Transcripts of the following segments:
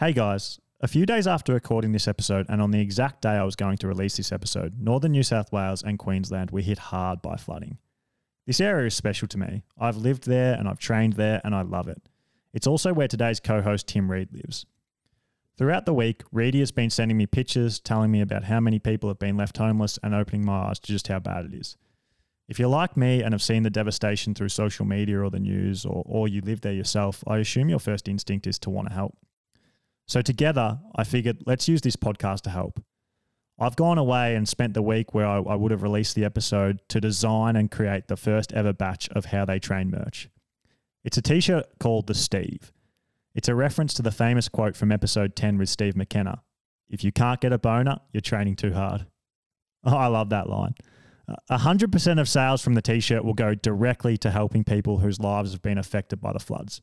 Hey guys, a few days after recording this episode, and on the exact day I was going to release this episode, northern New South Wales and Queensland were hit hard by flooding. This area is special to me. I've lived there and I've trained there, and I love it. It's also where today's co host Tim Reed lives. Throughout the week, Reedy has been sending me pictures telling me about how many people have been left homeless and opening my eyes to just how bad it is. If you're like me and have seen the devastation through social media or the news, or, or you live there yourself, I assume your first instinct is to want to help. So, together, I figured let's use this podcast to help. I've gone away and spent the week where I, I, would have released the episode to design and create the first ever batch of How They Train merch. It's a t shirt called The Steve. It's a reference to the famous quote from episode 10 with Steve McKenna If you can't get a boner, you're training too hard. Oh, I love that line. 100% of sales from the t shirt will go directly to helping people whose lives have been affected by the floods.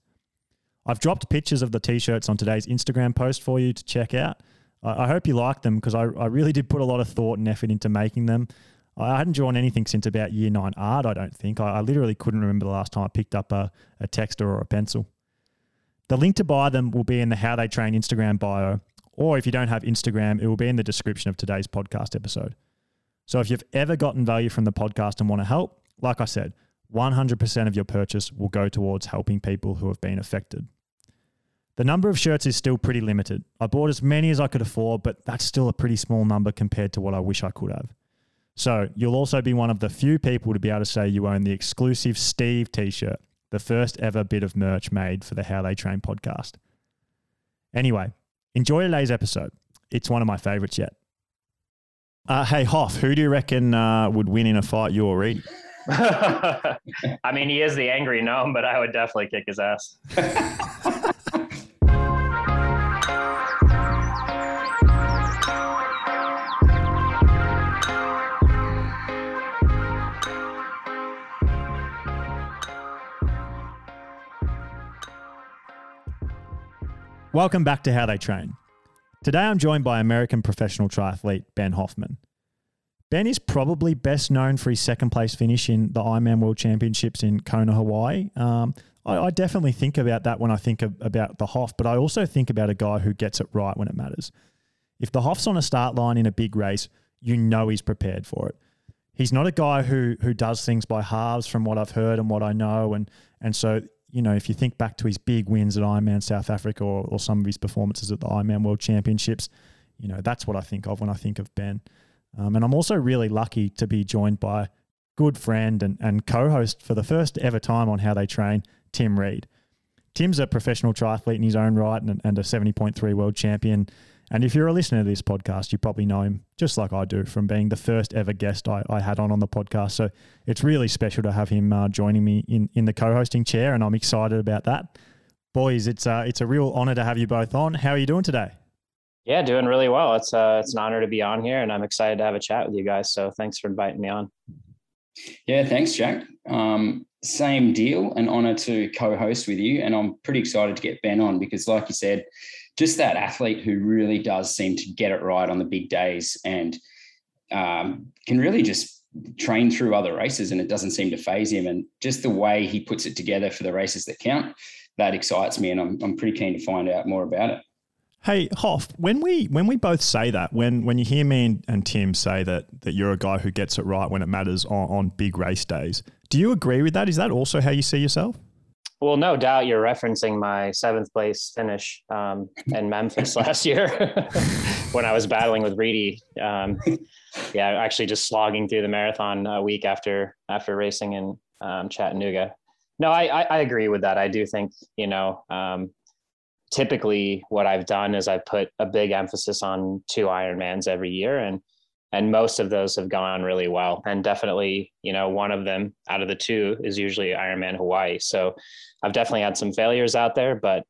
I've dropped pictures of the t-shirts on today's Instagram post for you to check out. I, I hope you like them because I, I really did put a lot of thought and effort into making them. I hadn't drawn anything since about year nine art, I don't think. I, I literally couldn't remember the last time I picked up a, a texter or a pencil. The link to buy them will be in the How They Train Instagram bio, or if you don't have Instagram, it will be in the description of today's podcast episode. So if you've ever gotten value from the podcast and want to help, like I said, 100% of your purchase will go towards helping people who have been affected. The number of shirts is still pretty limited. I bought as many as I could afford, but that's still a pretty small number compared to what I wish I could have. So, you'll also be one of the few people to be able to say you own the exclusive Steve t shirt, the first ever bit of merch made for the How They Train podcast. Anyway, enjoy today's episode. It's one of my favorites yet. Uh, hey, Hoff, who do you reckon uh, would win in a fight, you or Reed? I mean, he is the angry gnome, but I would definitely kick his ass. Welcome back to How They Train. Today I'm joined by American professional triathlete Ben Hoffman. Ben is probably best known for his second place finish in the Ironman World Championships in Kona, Hawaii. Um, I, I, definitely think about that when I think of, about the Hoff, but I also think about a guy who gets it right when it matters. If the Hoff's on a start line in a big race, you know he's prepared for it. He's not a guy who who does things by halves, from what I've heard and what I know, and and so you know, if you think back to his big wins at Ironman South Africa or, or some of his performances at the Ironman World Championships, you know, that's what I think of when I think of Ben. Um, and I'm also really lucky to be joined by good friend and, and co-host for the first ever time on How They Train, Tim Reed. Tim's a professional triathlete in his own right and, and a 70.3 world champion. And if you're a listener to this podcast, you probably know him just like I do from being the first ever guest I, I had on on the podcast. So it's really special to have him uh, joining me in, in the co-hosting chair, and I'm excited about that. Boys, it's uh, it's a real honor to have you both on. How are you doing today? Yeah, doing really well. It's uh, it's an honor to be on here, and I'm excited to have a chat with you guys. So thanks for inviting me on. Yeah, thanks, Jack. Um, same deal, an honor to co-host with you, and I'm pretty excited to get Ben on because, like you said, just that athlete who really does seem to get it right on the big days and um, can really just train through other races and it doesn't seem to phase him. And just the way he puts it together for the races that count, that excites me. And I'm, I'm pretty keen to find out more about it. Hey Hoff, when we when we both say that, when when you hear me and, and Tim say that that you're a guy who gets it right when it matters on, on big race days, do you agree with that? Is that also how you see yourself? Well, no doubt you're referencing my seventh place finish um, in Memphis last year when I was battling with Reedy. Um, yeah, actually just slogging through the marathon a week after after racing in um, Chattanooga. No, I, I, I agree with that. I do think you know um, typically what I've done is I put a big emphasis on two Ironmans every year, and and most of those have gone really well and definitely you know one of them out of the two is usually ironman hawaii so i've definitely had some failures out there but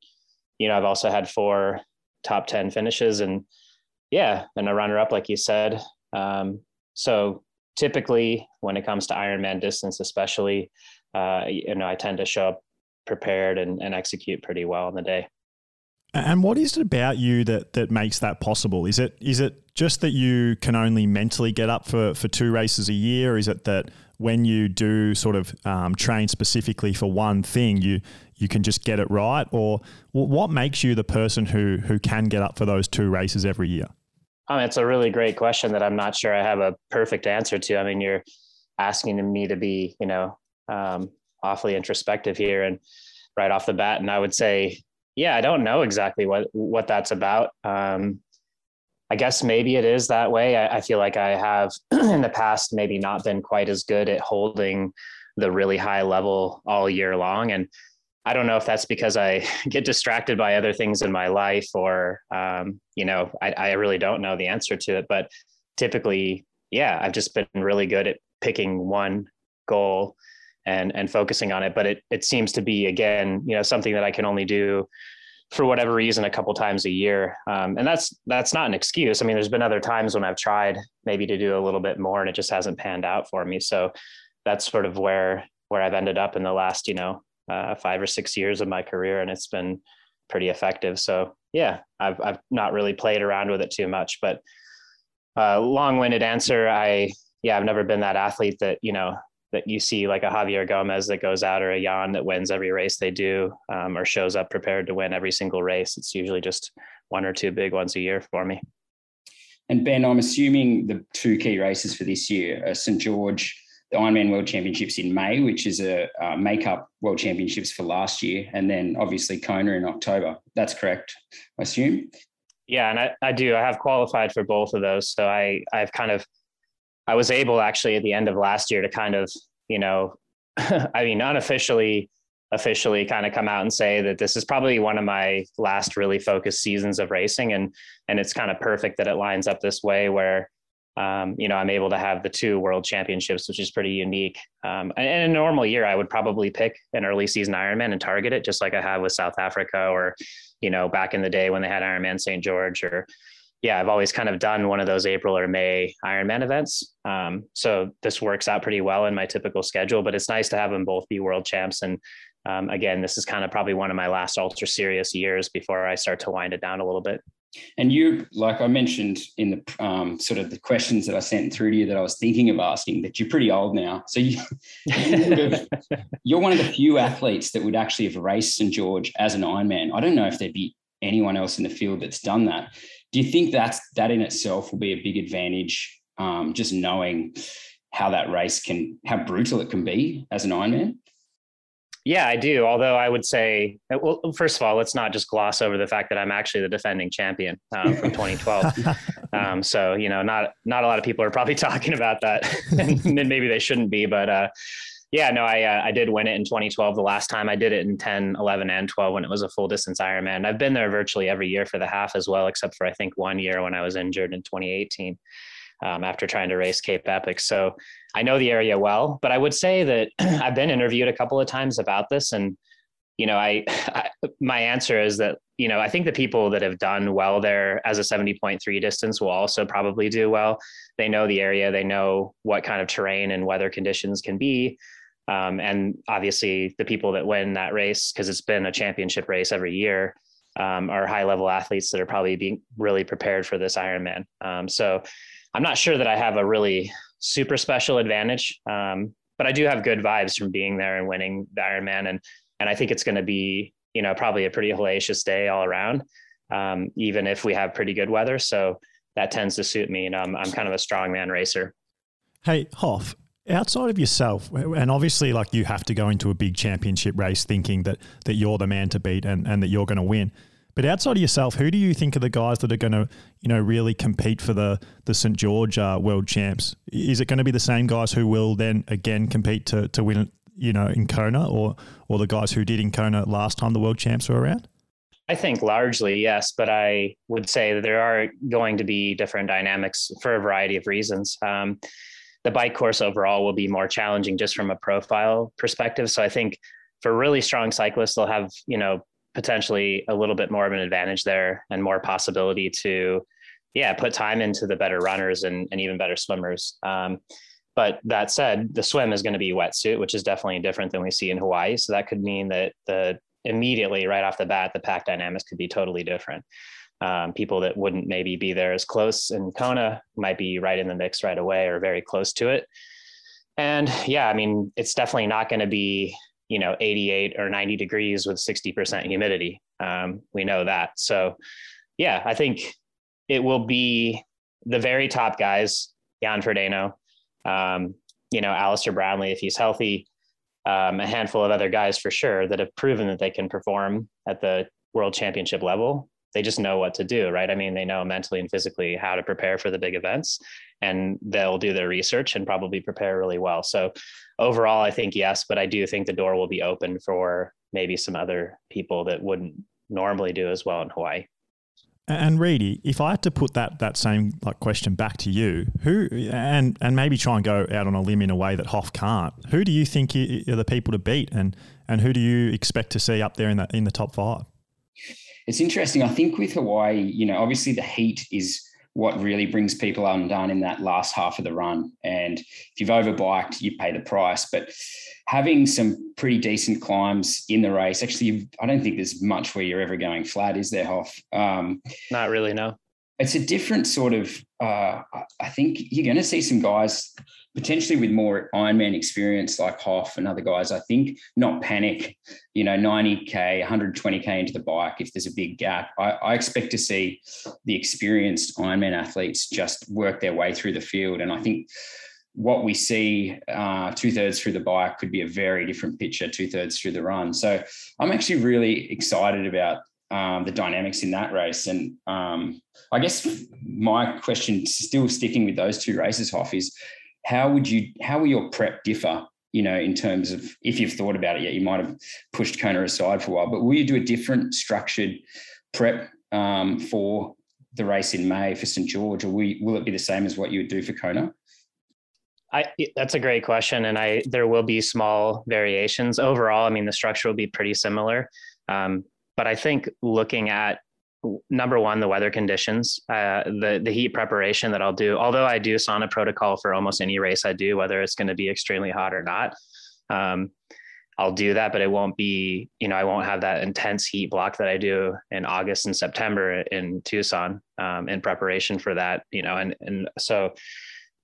you know i've also had four top 10 finishes and yeah and a runner up like you said. Um, so typically when it comes to ironman distance especially uh, you know i tend to show up prepared and, and execute pretty well in the day And what is it about you that that makes that possible? Is it is it just that you can only mentally get up for for two races a year? or Is it that when you do sort of um, train specifically for one thing, you you can just get it right, or what makes you the person who who can get up for those two races every year? Um, it's a really great question that I'm not sure I have a perfect answer to. I mean, you're asking me to be, you know, um, awfully introspective here and right off the bat, and I would say, yeah, I don't know exactly what what that's about. Um, I guess maybe it is that way. I, I feel like I have in the past maybe not been quite as good at holding the really high level all year long, and I don't know if that's because I get distracted by other things in my life or, um, you know, I, I, really don't know the answer to it. But typically, yeah, I've just been really good at picking one goal and and focusing on it. But it it seems to be again, you know, something that I can only do for whatever reason a couple times a year. Um, and that's that's not an excuse. I mean, there's been other times when I've tried maybe to do a little bit more and it just hasn't panned out for me. So that's sort of where where I've ended up in the last, you know, uh, five or six years of my career, and it's been pretty effective. So yeah, I've I've not really played around with it too much, but uh, long-winded answer. I yeah, I've never been that athlete that you know that you see like a Javier Gomez that goes out or a Jan that wins every race they do um, or shows up prepared to win every single race. It's usually just one or two big ones a year for me. And Ben, I'm assuming the two key races for this year are St George the Ironman World Championships in May, which is a, a makeup World Championships for last year, and then obviously Kona in October. That's correct, I assume. Yeah, and I, I do. I have qualified for both of those, so I I've kind of I was able actually at the end of last year to kind of you know I mean unofficially officially kind of come out and say that this is probably one of my last really focused seasons of racing and and it's kind of perfect that it lines up this way where um, you know, I'm able to have the two world championships, which is pretty unique. Um, and in a normal year, I would probably pick an early season Ironman and target it, just like I have with South Africa, or you know, back in the day when they had Ironman St. George, or yeah, I've always kind of done one of those April or May Ironman events. Um, so this works out pretty well in my typical schedule, but it's nice to have them both be world champs. And um, again, this is kind of probably one of my last ultra serious years before I start to wind it down a little bit. And you, like I mentioned in the um, sort of the questions that I sent through to you that I was thinking of asking, that you're pretty old now. So you, you're one of the few athletes that would actually have raced St. George as an Ironman. I don't know if there'd be anyone else in the field that's done that. Do you think that's that in itself will be a big advantage? Um, just knowing how that race can, how brutal it can be as an Ironman. Yeah, I do. Although I would say, well, first of all, let's not just gloss over the fact that I'm actually the defending champion um, from 2012. um, so you know, not not a lot of people are probably talking about that, and maybe they shouldn't be. But uh, yeah, no, I uh, I did win it in 2012. The last time I did it in 10, 11, and 12 when it was a full distance Ironman. I've been there virtually every year for the half as well, except for I think one year when I was injured in 2018 um, after trying to race Cape Epic. So I know the area well, but I would say that I've been interviewed a couple of times about this, and you know, I, I, my answer is that you know I think the people that have done well there as a seventy point three distance will also probably do well. They know the area, they know what kind of terrain and weather conditions can be. Um, and obviously, the people that win that race, because it's been a championship race every year, um, are high level athletes that are probably being really prepared for this Ironman. Um, so I'm not sure that I have a really super special advantage, um, but I do have good vibes from being there and winning the Ironman, and and I think it's going to be you know probably a pretty hellacious day all around, um, even if we have pretty good weather. So that tends to suit me. And I'm I'm kind of a strongman racer. Hey Hoff, outside of yourself, and obviously, like you have to go into a big championship race thinking that that you're the man to beat and, and that you're going to win. But outside of yourself, who do you think are the guys that are going to, you know, really compete for the the St George uh, World Champs? Is it going to be the same guys who will then again compete to to win, you know, in Kona, or or the guys who did in Kona last time the World Champs were around? I think largely yes, but I would say that there are going to be different dynamics for a variety of reasons. Um, the bike course overall will be more challenging just from a profile perspective. So I think for really strong cyclists, they'll have you know potentially a little bit more of an advantage there and more possibility to yeah put time into the better runners and, and even better swimmers um, but that said the swim is going to be wetsuit which is definitely different than we see in hawaii so that could mean that the immediately right off the bat, the pack dynamics could be totally different. Um, people that wouldn't maybe be there as close in Kona might be right in the mix right away or very close to it. And yeah, I mean, it's definitely not going to be, you know, 88 or 90 degrees with 60% humidity. Um, we know that. So yeah, I think it will be the very top guys, Jan Frodeno, um, you know, Alistair Brownlee, if he's healthy, um, a handful of other guys for sure that have proven that they can perform at the world championship level. They just know what to do, right? I mean, they know mentally and physically how to prepare for the big events and they'll do their research and probably prepare really well. So overall, I think yes, but I do think the door will be open for maybe some other people that wouldn't normally do as well in Hawaii. And Reedy, if I had to put that that same like question back to you, who and and maybe try and go out on a limb in a way that Hoff can't, who do you think are the people to beat, and and who do you expect to see up there in the in the top five? It's interesting. I think with Hawaii, you know, obviously the heat is what really brings people undone in that last half of the run. And if you've overbiked, you pay the price. But having some pretty decent climbs in the race, actually, I don't think there's much where you're ever going flat, is there, Hoff? Um, Not really, no. It's a different sort of, uh, I think you're going to see some guys potentially with more Ironman experience like Hoff and other guys, I think not panic, you know, 90K, 120K into the bike if there's a big gap. I, I, expect to see the experienced Ironman athletes just work their way through the field. And I think what we see uh, two thirds through the bike could be a very different picture two thirds through the run. So I'm actually really excited about um, the dynamics in that race. And um, I guess my question, still sticking with those two races, Hoff, is how would you how will your prep differ you know in terms of if you've thought about it yet you might have pushed kona aside for a while but will you do a different structured prep um, for the race in may for st george or will, you, will it be the same as what you would do for kona I, that's a great question, and I there will be small variations. Overall, I mean the structure will be pretty similar, um, but I think looking at number one, the weather conditions, uh, the the heat preparation that I'll do. Although I do sauna protocol for almost any race I do, whether it's going to be extremely hot or not, um, I'll do that. But it won't be, you know, I won't have that intense heat block that I do in August and September in Tucson um, in preparation for that. You know, and and so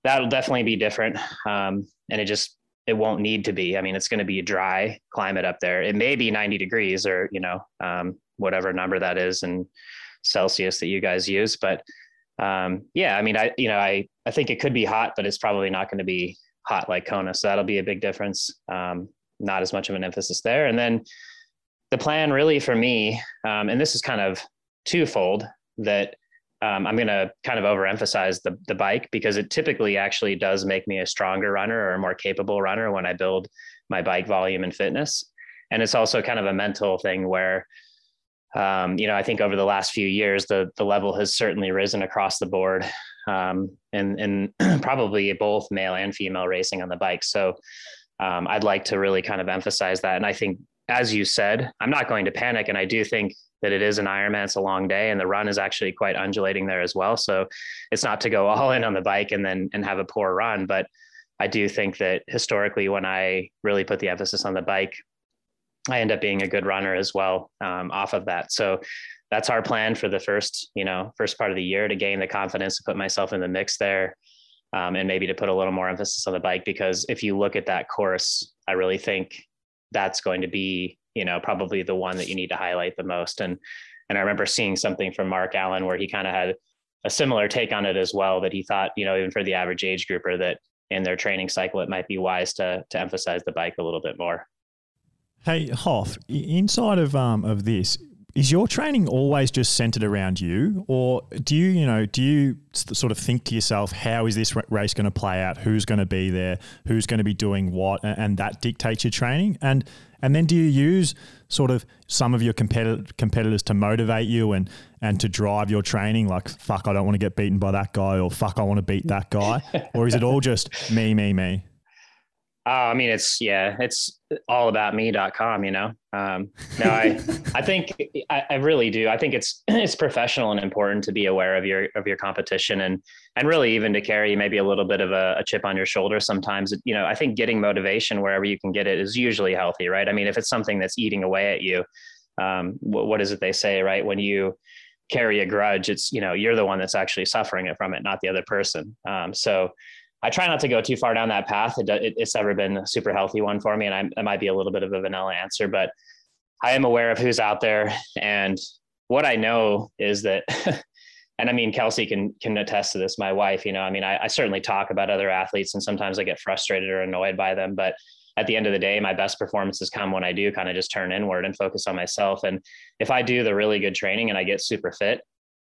that'll definitely be different. Um, and it just it won't need to be. I mean, it's going to be a dry climate up there. It may be 90 degrees or you know um, whatever number that is in Celsius that you guys use. But um, yeah, I mean, I you know, I I think it could be hot, but it's probably not going to be hot like Kona. So that'll be a big difference. Um, not as much of an emphasis there. And then the plan really for me, um, and this is kind of twofold that um, I'm going to kind of overemphasize the the bike because it typically actually does make me a stronger runner or a more capable runner when I build my bike volume and fitness. And it's also kind of a mental thing where um, you know, I think over the last few years, the the level has certainly risen across the board, um, and and probably both male and female racing on the bike. So um, I'd like to really kind of emphasize that. And I think, as you said, I'm not going to panic, and I do think that it is an Ironman. It's a long day, and the run is actually quite undulating there as well. So it's not to go all in on the bike and then and have a poor run, but I do think that historically, when I really put the emphasis on the bike, I end up being a good runner as well um, off of that. So that's our plan for the first, you know, first part of the year to gain the confidence to put myself in the mix there. Um, and maybe to put a little more emphasis on the bike because if you look at that course, I really think that's going to be, you know, probably the one that you need to highlight the most. And and I remember seeing something from Mark Allen where he kind of had a similar take on it as well. That he thought, you know, even for the average age grouper, that in their training cycle, it might be wise to to emphasize the bike a little bit more. Hey Hoff, inside of um of this, is your training always just centered around you, or do you you know do you sort of think to yourself how is this race going to play out? Who's going to be there? Who's going to be doing what? And that dictates your training. And and then do you use sort of some of your competitor, competitors to motivate you and and to drive your training? Like fuck, I don't want to get beaten by that guy, or fuck, I want to beat that guy, or is it all just me, me, me? Oh, I mean, it's yeah, it's all about me.com, you know? Um, no, I, I think I, I, really do. I think it's, it's professional and important to be aware of your, of your competition and, and really even to carry maybe a little bit of a, a chip on your shoulder. Sometimes, you know, I think getting motivation wherever you can get it is usually healthy, right? I mean, if it's something that's eating away at you, um, what, what is it they say, right? When you, carry a grudge it's you know you're the one that's actually suffering it from it not the other person um, so I try not to go too far down that path. It, it, it's ever been a super healthy one for me, and I, it might be a little bit of a vanilla answer, but I am aware of who's out there, and what I know is that, and I mean Kelsey can can attest to this. My wife, you know, I mean, I, I certainly talk about other athletes, and sometimes I get frustrated or annoyed by them, but at the end of the day, my best performances come when I do kind of just turn inward and focus on myself. And if I do the really good training and I get super fit,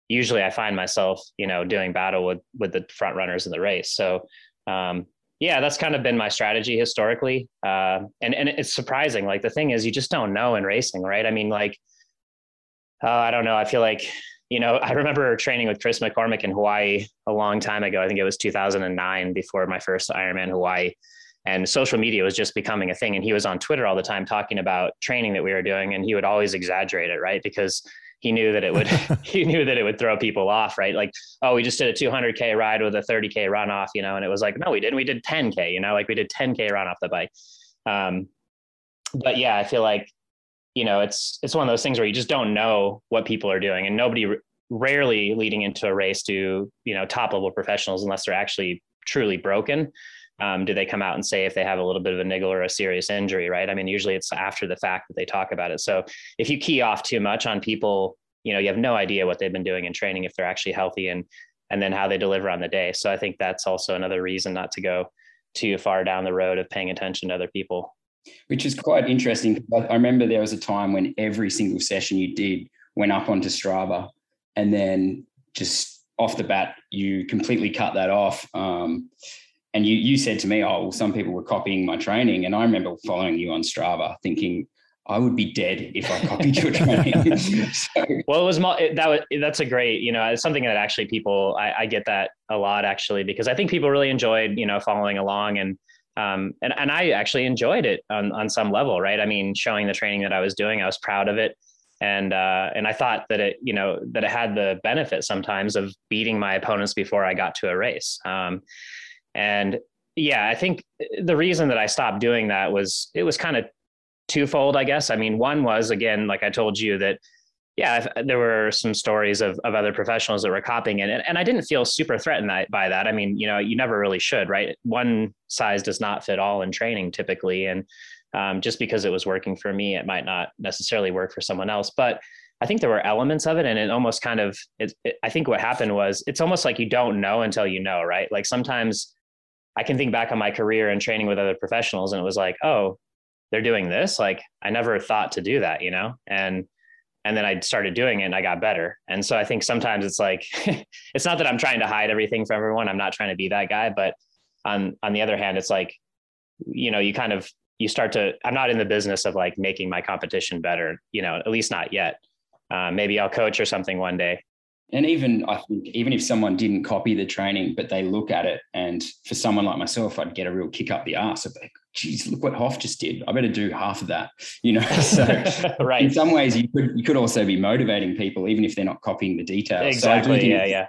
usually I find myself, you know, doing battle with with the front runners in the race. So um, yeah, that's kind of been my strategy historically. Uh, and and it's surprising. Like the thing is, you just don't know in racing, right? I mean, like, uh, I don't know. I feel like, you know, I remember training with Chris McCormick in Hawaii a long time ago. I think it was 2009 before my first Ironman Hawaii. And social media was just becoming a thing. And he was on Twitter all the time talking about training that we were doing. And he would always exaggerate it, right? Because he knew that it would he knew that it would throw people off right? Like oh we just did a 200k ride with a 30k runoff you know? And it was like no we didn't. We did 10k you know? Like we did 10k run off the bike. Um, but yeah i feel like you know it's it's one of those things where you just don't know what people are doing. And nobody rarely leading into a race do you know top level professionals unless they're actually truly broken um, do they come out and say if they have a little bit of a niggle or a serious injury, right? I mean, usually it's after the fact that they talk about it. So if you key off too much on people, you know, you have no idea what they've been doing in training if they're actually healthy and and then how they deliver on the day. So I think that's also another reason not to go too far down the road of paying attention to other people. Which is quite interesting. I remember there was a time when every single session you did went up onto Strava, and then just off the bat you completely cut that off. Um, and you you said to me, oh, well, some people were copying my training, and I remember following you on Strava, thinking I would be dead if I copied your training. so. Well, it was that was that's a great, you know, it's something that actually people I, I, get that a lot actually because I think people really enjoyed, you know, following along and um and and I actually enjoyed it on on some level, right? I mean, showing the training that I was doing, I was proud of it. And uh, and I thought that it, you know, that it had the benefit sometimes of beating my opponents before I got to a race. Um, and yeah, I think the reason that I stopped doing that was it was kind of twofold, I guess. I mean, one was again, like I told you that, yeah, there were some stories of, of other professionals that were copying it. And, and I didn't feel super threatened by that. I mean, you know, you never really should, right? One size does not fit all in training typically. And um, just because it was working for me, it might not necessarily work for someone else. But I think there were elements of it, and it almost kind of. It, it, I think what happened was it's almost like you don't know until you know, right? Like sometimes I can think back on my career and training with other professionals, and it was like, oh, they're doing this. Like I never thought to do that, you know, and and then I started doing it and I got better. And so I think sometimes it's like it's not that I'm trying to hide everything from everyone. I'm not trying to be that guy, but on on the other hand, it's like you know you kind of you start to i'm not in the business of like making my competition better you know at least not yet uh, maybe i'll coach or something one day and even I think even if someone didn't copy the training, but they look at it, and for someone like myself, I'd get a real kick up the ass of like, geez, look what Hoff just did. I better do half of that, you know. So right. in some ways you could you could also be motivating people, even if they're not copying the details. Exactly. So yeah, yeah.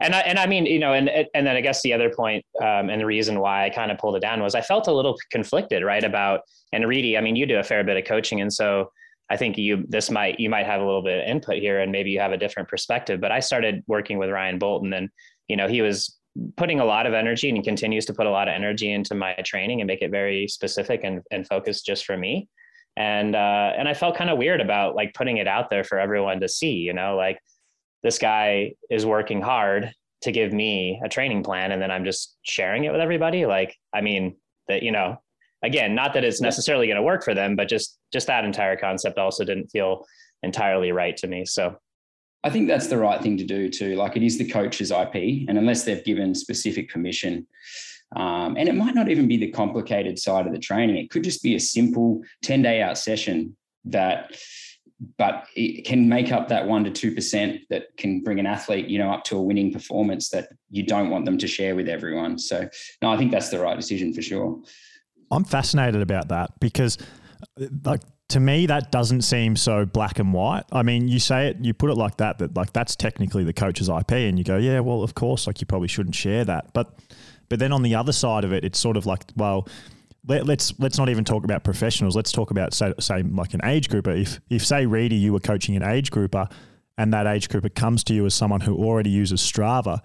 And I and I mean, you know, and and then I guess the other point, um, and the reason why I kind of pulled it down was I felt a little conflicted, right? About and Reedy, I mean, you do a fair bit of coaching, and so I think you this might you might have a little bit of input here and maybe you have a different perspective. But I started working with Ryan Bolton and you know he was putting a lot of energy and continues to put a lot of energy into my training and make it very specific and, and focused just for me. And uh, and I felt kind of weird about like putting it out there for everyone to see, you know, like this guy is working hard to give me a training plan and then I'm just sharing it with everybody. Like, I mean, that, you know, again, not that it's necessarily going to work for them, but just just that entire concept also didn't feel entirely right to me. So I think that's the right thing to do too. Like it is the coach's IP, and unless they've given specific permission, um, and it might not even be the complicated side of the training. It could just be a simple 10 day out session that, but it can make up that one to 2% that can bring an athlete, you know, up to a winning performance that you don't want them to share with everyone. So no, I think that's the right decision for sure. I'm fascinated about that because, like, to me, that doesn't seem so black and white. I mean, you say it, you put it like that, that like that's technically the coach's IP, and you go, yeah, well, of course, like you probably shouldn't share that, but but then on the other side of it, it's sort of like, well, let, us let's, let's not even talk about professionals. Let's talk about say, say like an age grouper. If if say Reedy, you were coaching an age grouper, and that age grouper comes to you as someone who already uses Strava,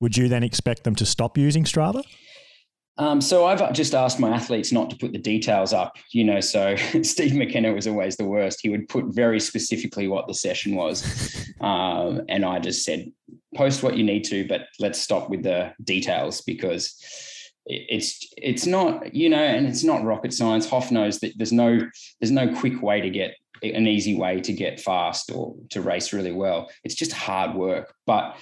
would you then expect them to stop using Strava? Um, so I've just asked my athletes not to put the details up, you know. So Steve McKenna was always the worst. He would put very specifically what the session was, um, and I just said, post what you need to, but let's stop with the details because it's it's not you know, and it's not rocket science. Hoff knows that there's no there's no quick way to get an easy way to get fast or to race really well. It's just hard work, but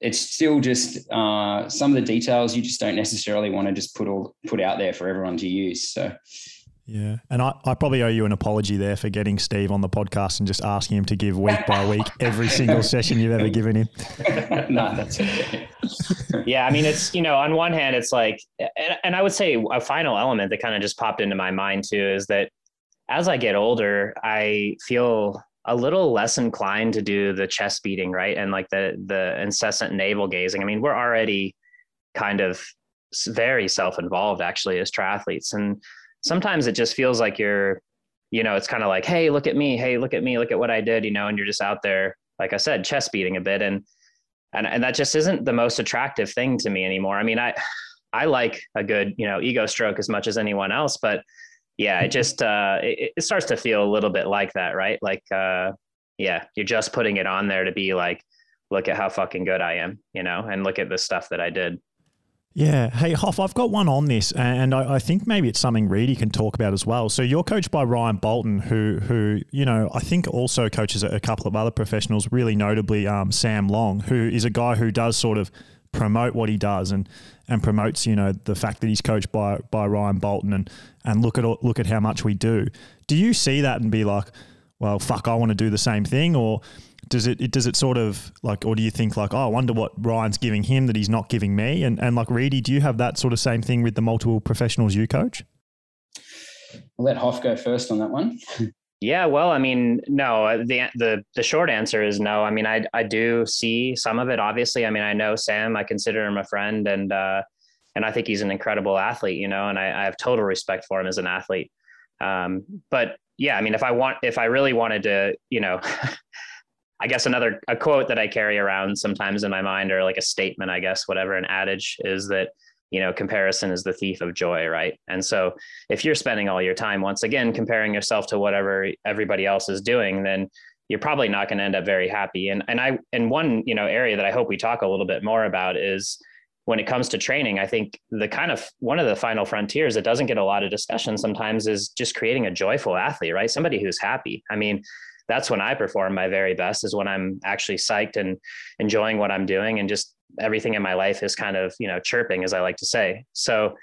it's still just uh, some of the details you just don't necessarily want to just put all put out there for everyone to use. So. Yeah. And I, I probably owe you an apology there for getting Steve on the podcast and just asking him to give week by week every single session you've ever given him. no, that's okay. yeah. I mean, it's, you know, on one hand, it's like, and, and I would say a final element that kind of just popped into my mind too is that as I get older, I feel a little less inclined to do the chest beating, right? And like the the incessant navel gazing. I mean, we're already kind of very self-involved actually as triathletes. And sometimes it just feels like you're, you know, it's kind of like, hey, look at me, hey, look at me, look at what I did, you know, and you're just out there, like I said, chest beating a bit. And and and that just isn't the most attractive thing to me anymore. I mean, I I like a good, you know, ego stroke as much as anyone else, but yeah, it just uh, it, it, starts to feel a little bit like that, right? Like, uh, yeah, you're just putting it on there to be like, look at how fucking good I am, you know, and look at the stuff that I did. Yeah. Hey, Hoff, I've got one on this, and I, I, think maybe it's something Reedy can talk about as well. So you're coached by Ryan Bolton, who, who you know, I think also coaches a couple of other professionals, really notably um, Sam Long, who is a guy who does sort of promote what he does and and promotes you know the fact that he's coached by by Ryan Bolton and and look at look at how much we do. Do you see that and be like, well, fuck, I want to do the same thing, or does it, it does it sort of like, or do you think like, oh, I wonder what Ryan's giving him that he's not giving me, and and like Reedy, do you have that sort of same thing with the multiple professionals you coach? I'll let Hoff go first on that one. Yeah, well, I mean, no. Uh, the the the short answer is no. I mean, I I do see some of it. Obviously, I mean, I know Sam. I consider him a friend, and uh, and I think he's an incredible athlete. You know, and I, I have total respect for him as an athlete. Um, but yeah, I mean, if I want, if I really wanted to, you know, I guess another a quote that I carry around sometimes in my mind, or like a statement, I guess, whatever, an adage is that you know comparison is the thief of joy right? And so if you're spending all your time once again comparing yourself to whatever everybody else is doing then you're probably not going to end up very happy. And and i and one you know area that i hope we talk a little bit more about is when it comes to training i think the kind of one of the final frontiers that doesn't get a lot of discussion sometimes is just creating a joyful athlete right? Somebody who's happy. I mean that's when i perform my very best is when i'm actually psyched and enjoying what i'm doing and just everything in my life is kind of you know chirping as i like to say. So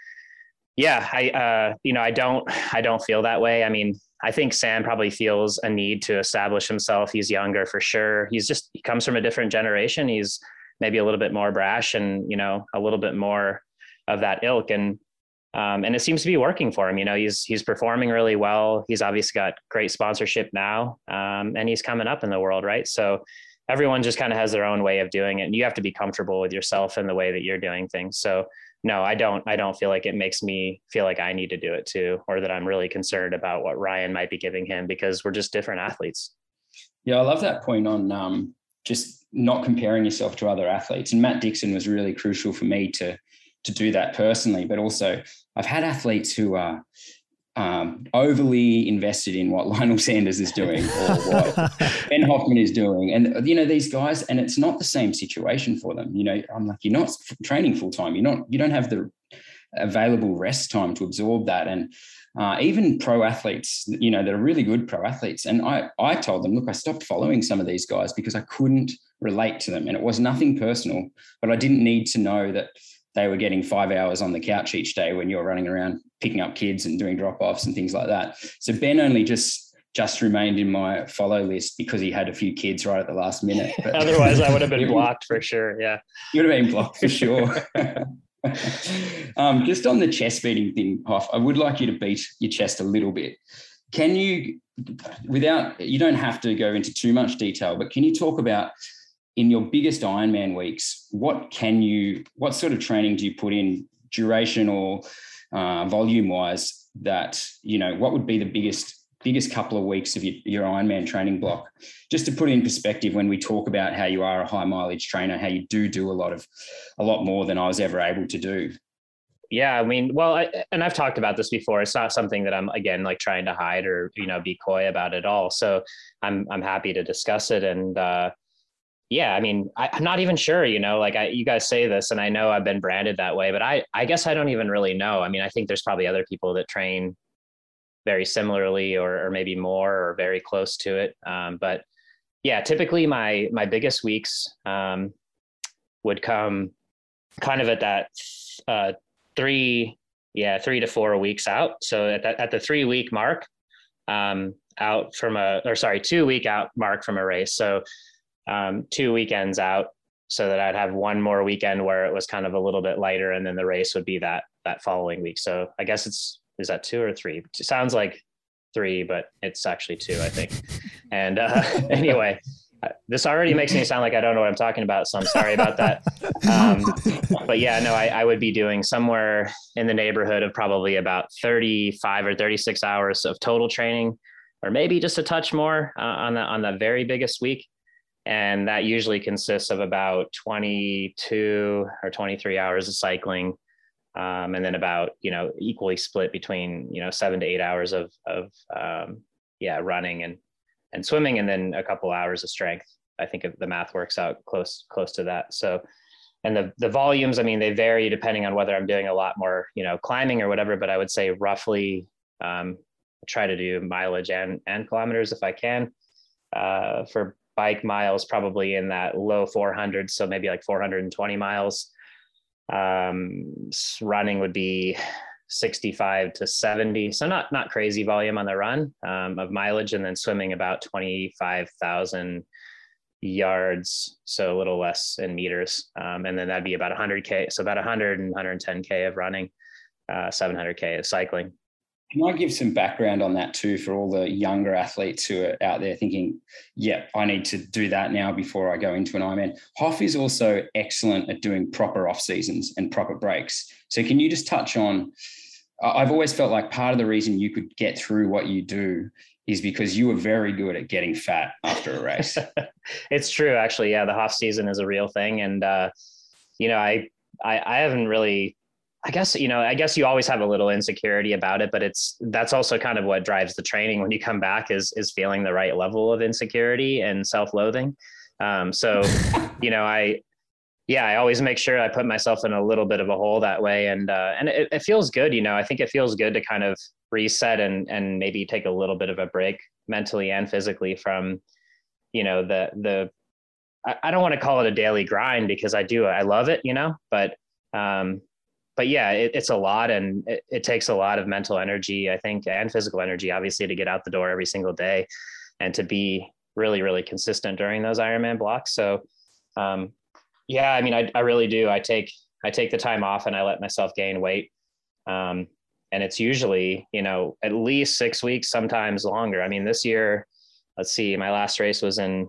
yeah i uh you know i don't i don't feel that way. I mean i think sam probably feels a need to establish himself. He's younger for sure. He's just he comes from a different generation. He's maybe a little bit more brash and you know a little bit more of that ilk. And um, and it seems to be working for him. You know, he's he's performing really well. He's obviously got great sponsorship now, um, and he's coming up in the world, right? So everyone just kind of has their own way of doing it and you have to be comfortable with yourself and the way that you're doing things so no i don't i don't feel like it makes me feel like i need to do it too or that i'm really concerned about what ryan might be giving him because we're just different athletes yeah i love that point on um, just not comparing yourself to other athletes and matt dixon was really crucial for me to to do that personally but also i've had athletes who are um, overly invested in what Lionel Sanders is doing or what Ben Hoffman is doing. And, you know, these guys, and it's not the same situation for them. You know, I'm like, you're not training full time. You're not, you don't have the available rest time to absorb that. And uh, even pro athletes, you know, that are really good pro athletes. And I, I told them, look, I stopped following some of these guys because I couldn't relate to them. And it was nothing personal, but I didn't need to know that they were getting five hours on the couch each day when you're running around picking up kids and doing drop offs and things like that. So Ben only just just remained in my follow list because he had a few kids right at the last minute. But Otherwise, I would have been blocked for sure. Yeah, you would have been blocked for sure. um, just on the chest beating thing, Hoff, I would like you to beat your chest a little bit. Can you, without, you don't have to go into too much detail, but can you talk about in your biggest Ironman weeks, what can you, what sort of training do you put in duration or uh, volume wise that, you know, what would be the biggest biggest couple of weeks of your, your Ironman training block. Just to put in perspective, when we talk about how you are a high mileage trainer, how you do do a lot of, a lot more than I was ever able to do. Yeah, I mean, well, I, and I've talked about this before. It's not something that I'm again like trying to hide or you know be coy about at all. So I'm I'm happy to discuss it. And uh, yeah, I mean, I, am not even sure. You know, like I you guys say this, and I know I've been branded that way, but I I guess I don't even really know. I mean, I think there's probably other people that train very similarly or, or maybe more or very close to it. Um, but yeah, typically my my biggest weeks um, would come kind of at that uh, three yeah three to four weeks out. So at that, at the three week mark, um, out from a or sorry two week out mark from a race. So um, two weekends out so that I'd have one more weekend where it was kind of a little bit lighter, and then the race would be that that following week. So I guess it's is that two or three? It sounds like three, but it's actually two, I think. And uh, anyway, uh, this already makes me sound like I don't know what I'm talking about, so I'm sorry about that. Um, but yeah, no, I, I, would be doing somewhere in the neighborhood of probably about 35 or 36 hours of total training, or maybe just a touch more uh, on the on the very biggest week. And that usually consists of about 22 or 23 hours of cycling, um, and then about you know equally split between you know seven to eight hours of of um, yeah running and and swimming, and then a couple hours of strength. I think the math works out close close to that. So, and the the volumes, I mean, they vary depending on whether I'm doing a lot more you know climbing or whatever. But I would say roughly um, try to do mileage and and kilometers if I can. Uh, for bike miles, probably in that low 400s, so maybe like 420 miles. Um, running would be 65 to 70 so not not crazy volume on the run um, of mileage and then swimming about 25,000 yards so a little less in meters. Um, and then that'd be about 100k so about 100 and 110k of running uh, 700k of cycling can I give some background on that too for all the younger athletes who are out there thinking, yeah, I need to do that now before I go into an Ironman? Hoff is also excellent at doing proper off seasons and proper breaks. So can you just touch on? I've always felt like part of the reason you could get through what you do is because you were very good at getting fat after a race. it's true, actually. Yeah, the off season is a real thing, and uh, you know, I, I I haven't really I guess you know, I guess you always have a little insecurity about it, but it's that's also kind of what drives the training when you come back is is feeling the right level of insecurity and self-loathing. Um, so, you know, I yeah, I always make sure I put myself in a little bit of a hole that way, and uh, and it, it feels good. You know, I think it feels good to kind of reset and and maybe take a little bit of a break mentally and physically from, you know, the the I, don't want to call it a daily grind because I do I love it, you know, but um, but yeah, it, it's a lot and it, it, takes a lot of mental energy, I think, and physical energy, obviously, to get out the door every single day and to be really, really consistent during those Ironman blocks. So, um, yeah, I mean, I, I really do. I take, I take the time off and I let myself gain weight. Um, and it's usually, you know, at least six weeks, sometimes longer. I mean, this year, let's see, my last race was in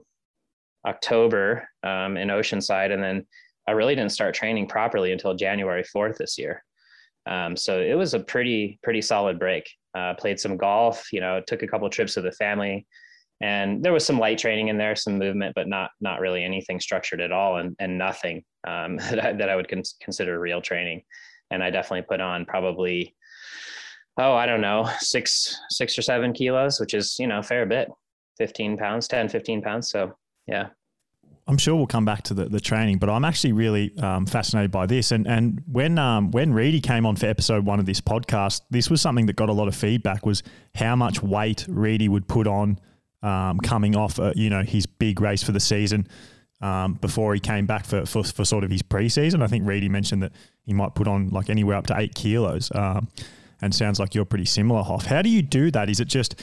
October um, in Oceanside. And then I really didn't start training properly until January 4th this year. Um, so it was a pretty, pretty solid break. Uh, played some golf, you know, took a couple trips with the family and there was some light training in there, some movement, but not, not really anything structured at all and, and nothing um, that, I, that I would con- consider real training. And I definitely put on probably, oh, I don't know, six, six or seven kilos, which is, you know, fair bit, 15 pounds, 10, 15 pounds. So yeah. I'm sure we'll come back to the, the training, but I'm actually really um, fascinated by this. And and when um, when Reedy came on for episode one of this podcast, this was something that got a lot of feedback. Was how much weight Reedy would put on um, coming off, uh, you know, his big race for the season um, before he came back for, for, for sort of his preseason. I think Reedy mentioned that he might put on like anywhere up to eight kilos. Um, and sounds like you're pretty similar, Hoff. How do you do that? Is it just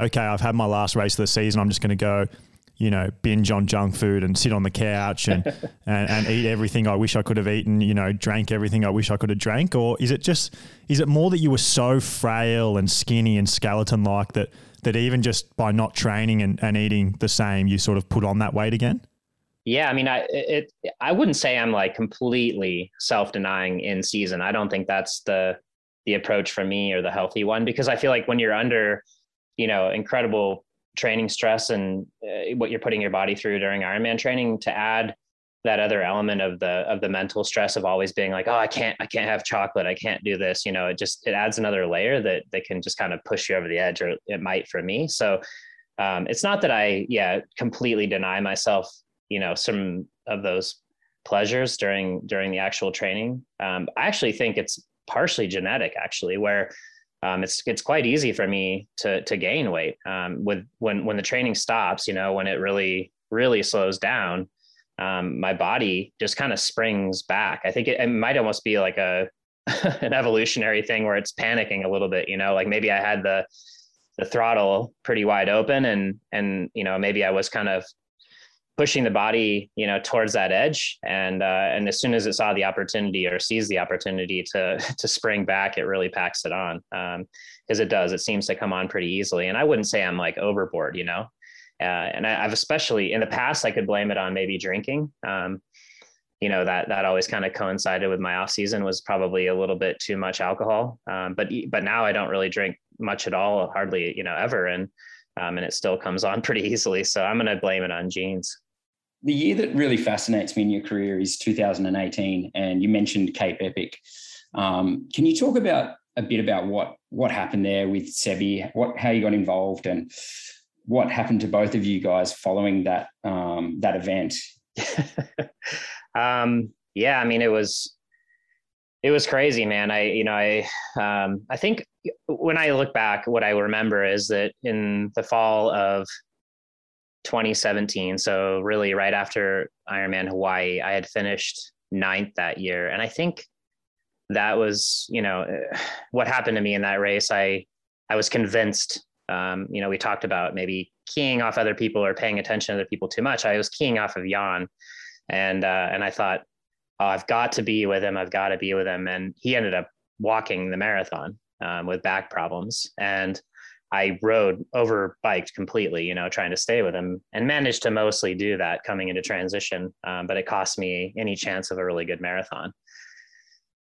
okay? I've had my last race of the season. I'm just going to go you know, binge on junk food and sit on the couch and, and, and eat everything I wish I could have eaten, you know, drank everything I wish I could have drank? Or is it just, is it more that you were so frail and skinny and skeleton like that, that even just by not training and, and eating the same, you sort of put on that weight again? Yeah, I mean, I it I wouldn't say I'm like completely self-denying in season. I don't think that's the the approach for me or the healthy one because I feel like when you're under, you know, incredible training stress and uh, what you're putting your body through during Ironman training to add that other element of the of the mental stress of always being like oh i can't i can't have chocolate. I can't do this you know it just it adds another layer that that can just kind of push you over the edge or it might for me. So um, it's not that i yeah completely deny myself you know some of those pleasures during during the actual training. Um, i actually think it's partially genetic actually where um, it's it's quite easy for me to to gain weight um, with when when the training stops. You know, when it really really slows down, um, my body just kind of springs back. I think it, it might almost be like a an evolutionary thing where it's panicking a little bit. You know, like maybe I had the the throttle pretty wide open and and you know maybe I was kind of pushing the body you know towards that edge. And uh, and as soon as it saw the opportunity or sees the opportunity to to spring back it really packs it on because um, it does. It seems to come on pretty easily. And i wouldn't say i'm like overboard you know? Uh, and I, have especially in the past i could blame it on maybe drinking. Um, you know that that always kind of coincided with my off season was probably a little bit too much alcohol. Um, but but now i don't really drink much at all hardly you know ever. And um, and it still comes on pretty easily. So i'm going to blame it on genes the year that really fascinates me in your career is 2018, and you mentioned Cape Epic. Um, can you talk about a bit about what what happened there with Sebi, what how you got involved, and what happened to both of you guys following that um, that event? um, yeah, I mean it was it was crazy, man. I you know I um, I think when I look back, what I remember is that in the fall of 2017. So really right after Ironman Hawaii, I had finished ninth that year. And I think that was, you know, what happened to me in that race. I, I was convinced, um, you know, we talked about maybe keying off other people or paying attention to other people too much. I was keying off of Jan and, uh, and I thought, oh, I've got to be with him. I've got to be with him. And he ended up walking the marathon um, with back problems. And I rode over biked completely, you know, trying to stay with him and managed to mostly do that coming into transition. Um, but it cost me any chance of a really good marathon.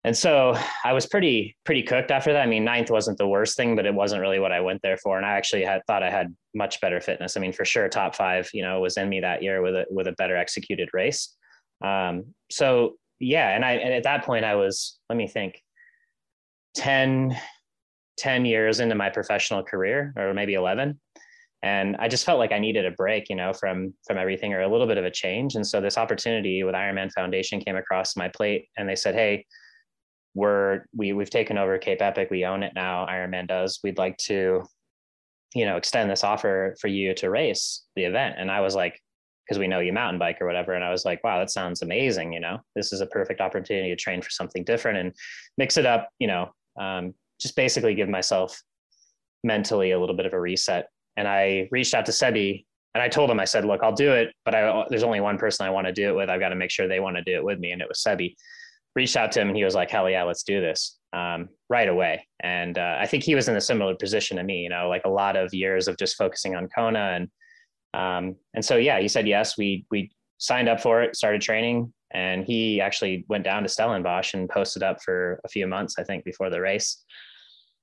And so I was pretty, pretty cooked after that. I mean, ninth wasn't the worst thing, but it wasn't really what I went there for. And I actually had thought I had much better fitness. I mean, for sure, top five, you know, was in me that year with a, with a better executed race. Um, so yeah. And I, and at that point I was, let me think 10, 10 years into my professional career or maybe 11 and i just felt like i needed a break you know from from everything or a little bit of a change. And so this opportunity with ironman foundation came across my plate and they said hey we're we, we've taken over cape epic. We own it now. Ironman does. We'd like to you know extend this offer for you to race the event. And i was like because we know you mountain bike or whatever and i was like wow that sounds amazing you know? This is a perfect opportunity to train for something different and mix it up you know um, just basically give myself mentally a little bit of a reset. And I reached out to Sebi and I told him, I said, look, I'll do it, but I, there's only one person I want to do it with. I've got to make sure they want to do it with me. And it was Sebi. Reached out to him and he was like, hell yeah, let's do this um, right away. And uh, I think he was in a similar position to me, you know, like a lot of years of just focusing on Kona. And, um, and so, yeah, he said, yes, we, we signed up for it, started training. And he actually went down to Stellenbosch and posted up for a few months, I think, before the race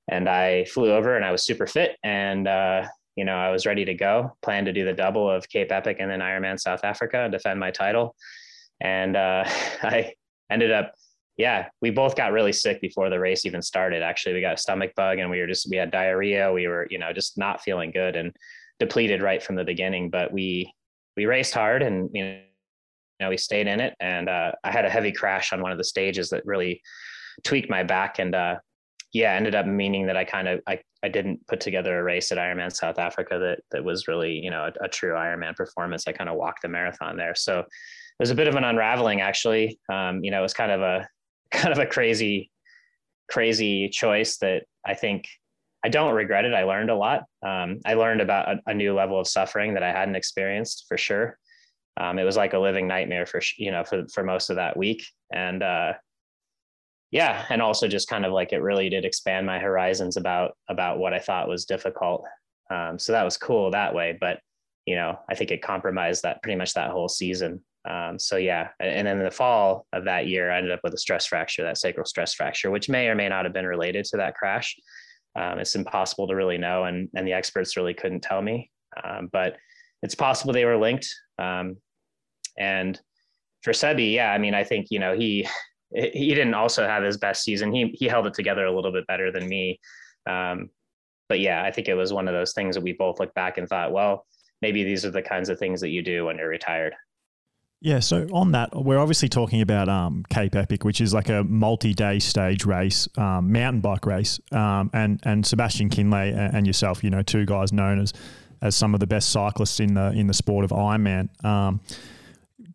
and I flew over and I was super fit and uh, you know I was ready to go. Planned to do the double of Cape Epic and then Ironman South Africa, defend my title, and uh, I ended up. Yeah, we both got really sick before the race even started. Actually, we got a stomach bug and we were just we had diarrhea. We were you know just not feeling good and depleted right from the beginning. But we we raced hard and you know, know we stayed in it. And uh, I had a heavy crash on one of the stages that really tweaked my back and uh, yeah, ended up meaning that I kind of I, I didn't put together a race at Ironman South Africa that that was really you know a, a true Ironman performance. I kind of walked the marathon there, so it was a bit of an unraveling actually. Um, you know, it was kind of a kind of a crazy crazy choice that I think I don't regret it. I learned a lot. Um, I learned about a, a, new level of suffering that I hadn't experienced for sure. Um, it was like a living nightmare for you know for for most of that week, and uh, yeah, and also just kind of like it really did expand my horizons about about what I thought was difficult. Um, so that was cool that way, but you know, I think it compromised that pretty much that whole season. Um, so yeah, and then in the fall of that year, I ended up with a stress fracture, that sacral stress fracture, which may or may not have been related to that crash. Um, it's impossible to really know, and and the experts really couldn't tell me. Um, but it's possible they were linked. And for Sebi, yeah, I mean, I think you know he he didn't also have his best season. He he held it together a little bit better than me. Um, but yeah, I think it was one of those things that we both looked back and thought, well, maybe these are the kinds of things that you do when you're retired. Yeah, so on that, we're obviously talking about um, Cape Epic, which is like a multi-day stage race, um, mountain bike race, um, and and Sebastian Kienle and yourself, you know, two guys known as as some of the best cyclists in the in the sport of Ironman. Um,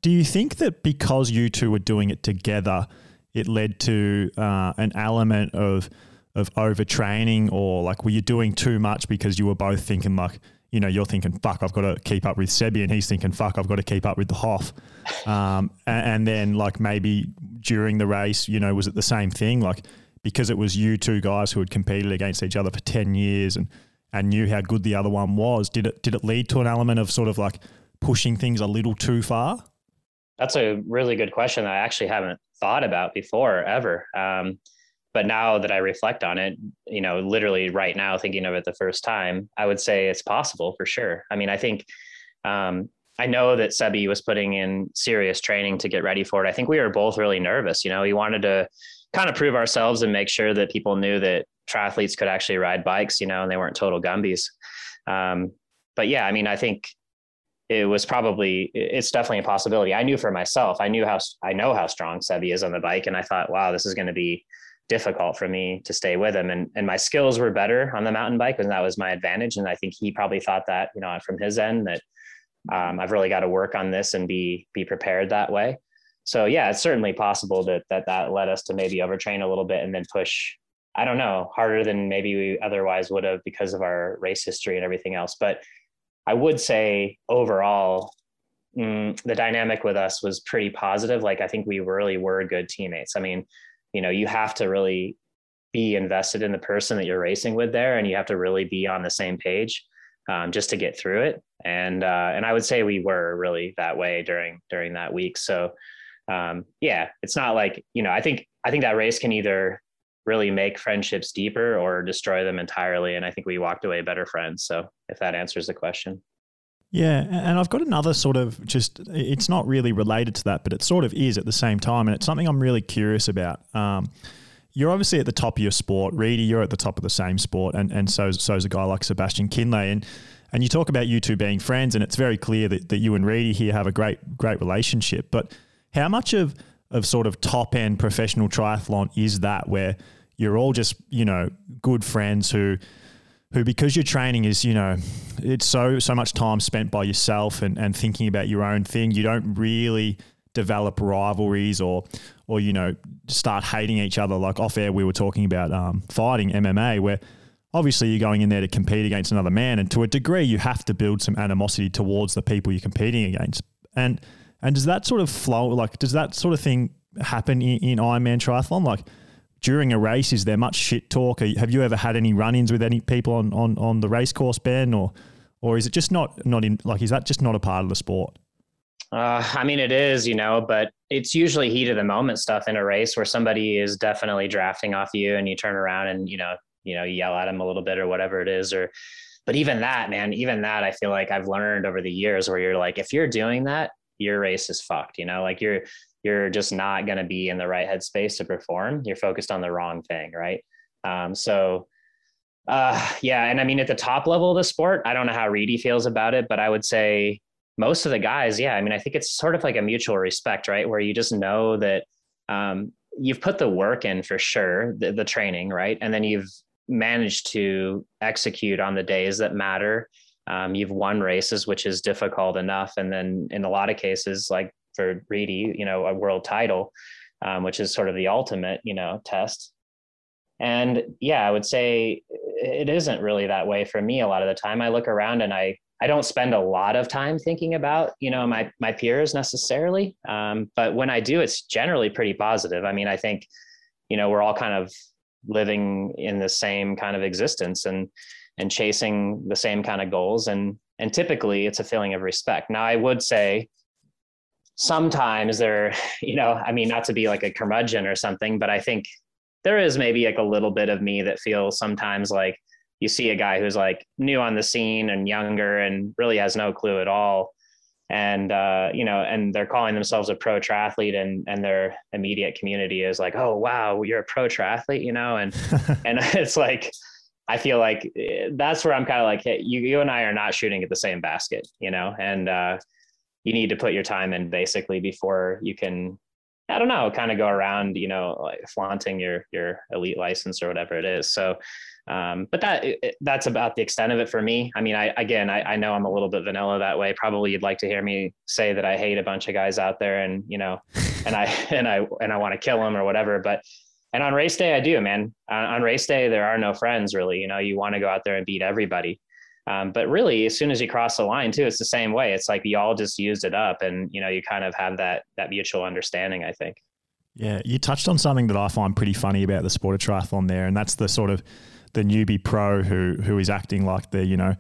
do you think that because you two were doing it together, it led to uh, an element of of overtraining, or like were you doing too much because you were both thinking like you know, you're thinking, fuck, I've got to keep up with Sebi, and he's thinking, fuck, I've got to keep up with the Hoff. Um, and, and, then, like, maybe during the race, you know, was it the same thing? Like, because it was you two guys who had competed against each other for 10 years and, and knew how good the other one was, did it, did it lead to an element of sort of like pushing things a little too far? That's a really good question that I actually haven't thought about before ever. Um, but now that I reflect on it, you know, literally right now, thinking of it the first time, I would say it's possible for sure. I mean, I think um, I know that Sebi was putting in serious training to get ready for it. I think we were both really nervous. You know, we wanted to kind of prove ourselves and make sure that people knew that triathletes could actually ride bikes, you know, and they weren't total Gumbies. Um, but yeah, I mean, I think it was probably it's definitely a possibility. I knew for myself, I knew how I know how strong Sebi is on the bike, and I thought, wow, this is going to be difficult for me to stay with him. And and my skills were better on the mountain bike, and that was my advantage. And I think he probably thought that, you know, from his end that um, I've really got to work on this and be be prepared that way. So yeah, it's certainly possible that that that led us to maybe overtrain a little bit and then push. I don't know harder than maybe we otherwise would have because of our race history and everything else. But I would say overall, mm, the dynamic with us was pretty positive. Like I think we really were good teammates. I mean, you know you have to really be invested in the person that you're racing with there and you have to really be on the same page um, just to get through it and uh, and i would say we were really that way during during that week so um, yeah it's not like you know i think i think that race can either really make friendships deeper or destroy them entirely and i think we walked away better friends so if that answers the question yeah, and I've got another sort of just, it's not really related to that, but it sort of is at the same time. And it's something I'm really curious about. Um, you're obviously at the top of your sport. Reedy, you're at the top of the same sport. And, and so, so's a guy like Sebastian Kienle. And, and you talk about you two being friends, and it's very clear that, that you and Reedy here have a great, great relationship. But how much of, of sort of top end professional triathlon is that where you're all just, you know, good friends who, who because your training is you know it's so so much time spent by yourself and, and thinking about your own thing you don't really develop rivalries or or you know start hating each other. Like off air we were talking about um, fighting MMA where obviously you're going in there to compete against another man and to a degree you have to build some animosity towards the people you're competing against. And and does that sort of flow like does that sort of thing happen in, in Ironman triathlon like during a race, is there much shit talk? Have you ever had any run-ins with any people on, on, on the race course, Ben, or or is it just not not in like is that just not a part of the sport? Uh, I mean, it is, you know, but it's usually heat of the moment stuff in a race where somebody is definitely drafting off you, and you turn around and you know, you know, yell at them a little bit or whatever it is, or. But even that, man, even that, I feel like I've learned over the years where you're like, if you're doing that, your race is fucked. You know, like you're you're just not going to be in the right headspace to perform. You're focused on the wrong thing, right? Um, so, uh, yeah, and I mean at the top level of the sport, I don't know how Reedy feels about it, but I would say most of the guys, yeah, I mean I think it's sort of like a mutual respect, right? Where you just know that um, you've put the work in for sure, the, the training, right, and then you've managed to execute on the days that matter. Um, you've won races, which is difficult enough, and then in a lot of cases, like for Reedy, you know, a world title, um, which is sort of the ultimate, you know, test. And yeah, I would say it isn't really that way for me a lot of the time. I look around and I I don't spend a lot of time thinking about you know my my peers necessarily, um, but when I do, it's generally pretty positive. I mean, I think you know we're all kind of living in the same kind of existence and and chasing the same kind of goals. And and typically it's a feeling of respect. Now, I would say sometimes there, you know, I mean, not to be like a curmudgeon or something, but I think there is maybe like a little bit of me that feels sometimes like you see a guy who's like new on the scene and younger and really has no clue at all. And uh, you know and they're calling themselves a pro triathlete and and their immediate community is like oh wow you're a pro triathlete you know? And and it's like i feel like eh, that's where i'm kind of like hey, you you and i are not shooting at the same basket you know and uh, you need to put your time in basically before you can I don't know, kind of go around, you know, like flaunting your your elite license or whatever it is. So, um, but that that's about the extent of it for me. I mean, I again, I, I know I'm a little bit vanilla that way. Probably you'd like to hear me say that I hate a bunch of guys out there, and you know, and I and I and I want to kill them or whatever. But and on race day, I do, man. On, on race day, there are no friends really. You know, you want to go out there and beat everybody. Um, but really, as soon as you cross the line, too, it's the same way. It's like you all just used it up, and you know, you kind of have that that mutual understanding. I think. Yeah, you touched on something that I find pretty funny about the sport of triathlon there, and that's the sort of the newbie pro who who is acting like the you know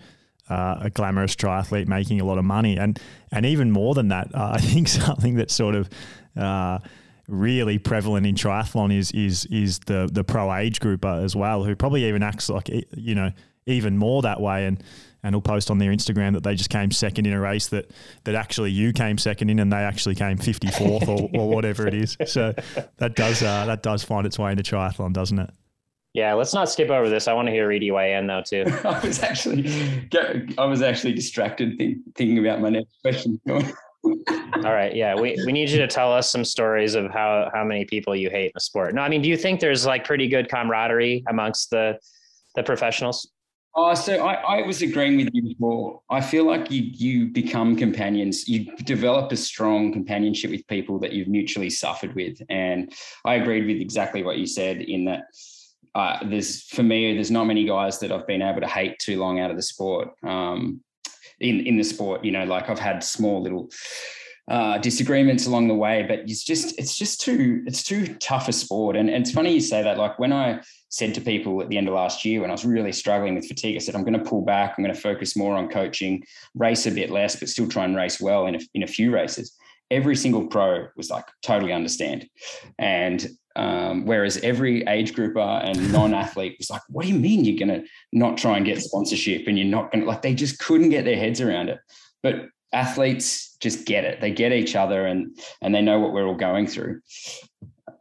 uh, a glamorous triathlete making a lot of money, and and even more than that, uh, I think something that sort of uh, really prevalent in triathlon is is is the the pro age grouper as well, who probably even acts like you know even more that way and and will post on their Instagram that they just came second in a race that that actually you came second in and they actually came 54th or, or whatever it is. So that does uh, that does find its way into triathlon, doesn't it? Yeah, let's not skip over this. I want to hear Reedy weigh in though too. I was actually I was actually distracted think, thinking about my next question. All right. Yeah. We, we need you to tell us some stories of how, how many people you hate in the sport. No, I mean, do you think there's like pretty good camaraderie amongst the, the professionals? Oh, so I, I was agreeing with you before. I feel like you you become companions. You develop a strong companionship with people that you've mutually suffered with, and I agreed with exactly what you said. In that, uh, there's for me, there's not many guys that I've been able to hate too long out of the sport. Um, in in the sport, you know, like I've had small little uh, disagreements along the way, but it's just it's just too it's too tough a sport. And, and it's funny you say that. Like when I said to people at the end of last year when I was really struggling with fatigue, I said, I'm going to pull back. I'm going to focus more on coaching, race a bit less, but still try and race well in a, in a few races. Every single pro was like, totally understand. And um, whereas every age grouper and non-athlete was like, what do you mean you're going to not try and get sponsorship and you're not going to, like, they just couldn't get their heads around it. But athletes just get it. They get each other and, and they know what we're all going through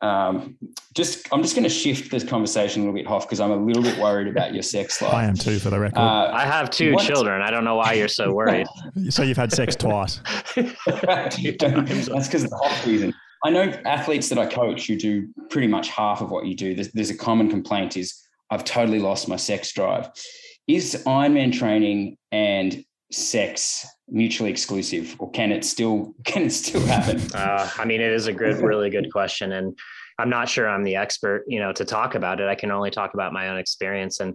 um, just I'm just going to shift this conversation a little bit, Hoff, because I'm a little bit worried about your sex life. I am too, for the record. Uh, I have two what? children. I don't know why you're so worried. so you've had sex twice. That's because of the hot season. I know athletes that I coach who do pretty much half of what you do. There's, there's a common complaint is I've totally lost my sex drive. Is Ironman training and sex mutually exclusive or can it still can it still happen uh, i mean it is a good really good question and i'm not sure i'm the expert you know to talk about it i can only talk about my own experience and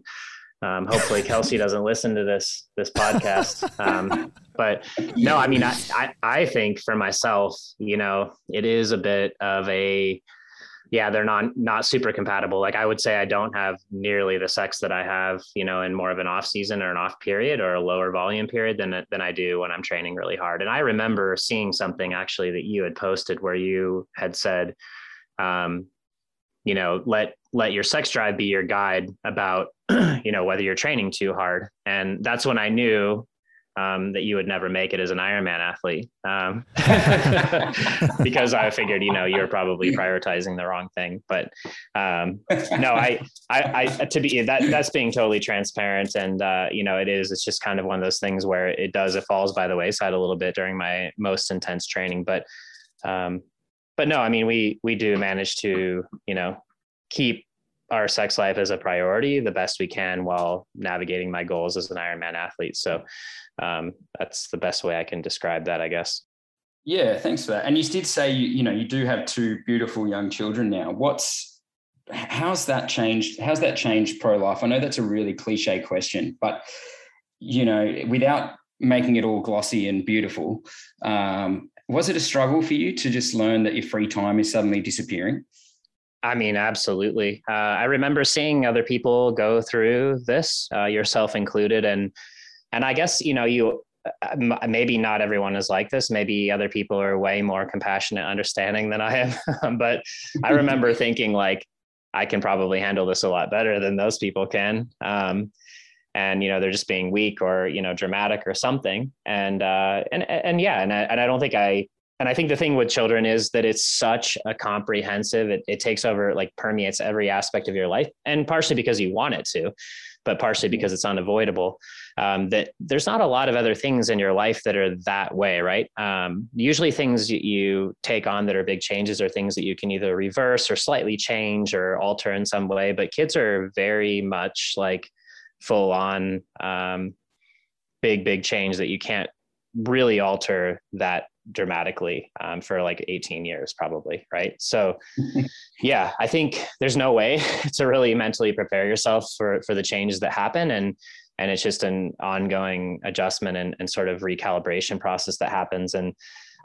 um, hopefully kelsey doesn't listen to this this podcast um, but no i mean I, I i think for myself you know it is a bit of a yeah, they're not not super compatible. Like I would say I don't have nearly the sex that I have, you know, in more of an off season or an off period or a lower volume period than than I do when I'm training really hard. And I remember seeing something actually that you had posted where you had said, um, you know, let let your sex drive be your guide about, you know, whether you're training too hard. And that's when I knew um, that you would never make it as an Ironman athlete um, because I figured, you know, you're probably prioritizing the wrong thing. But um, no, I, I, I, to be that that's being totally transparent, and uh, you know, it is. It's just kind of one of those things where it does it falls by the wayside a little bit during my most intense training, but. Um, but no, I mean, we we do manage to, you know, keep our sex life as a priority the best we can while navigating my goals as an Ironman athlete. So um, that's the best way I can describe that, I guess. Yeah, thanks for that. And you did say you, you know you do have two beautiful young children now. What's how's that changed? How's that changed pro life? I know that's a really cliche question, but you know, without making it all glossy and beautiful, um, was it a struggle for you to just learn that your free time is suddenly disappearing? I mean, absolutely. Uh, I remember seeing other people go through this, uh, yourself included, and and I guess you know you uh, maybe not everyone is like this. Maybe other people are way more compassionate, understanding than I am. but I remember thinking like, I can probably handle this a lot better than those people can. Um, and you know they're just being weak or you know dramatic or something. And uh, and and yeah, and I, and I don't think I and I think the thing with children is that it's such a comprehensive. It, it takes over like permeates every aspect of your life, and partially because you want it to but partially because it's unavoidable. Um, that there's not a lot of other things in your life that are that way, right? Um, usually, things you take on that are big changes are things that you can either reverse or slightly change or alter in some way. But kids are very much like full on um, big, big change that you can't really alter that dramatically um, for like 18 years probably right? So yeah i think there's no way to really mentally prepare yourself for for the changes that happen and and it's just an ongoing adjustment and, and sort of recalibration process that happens and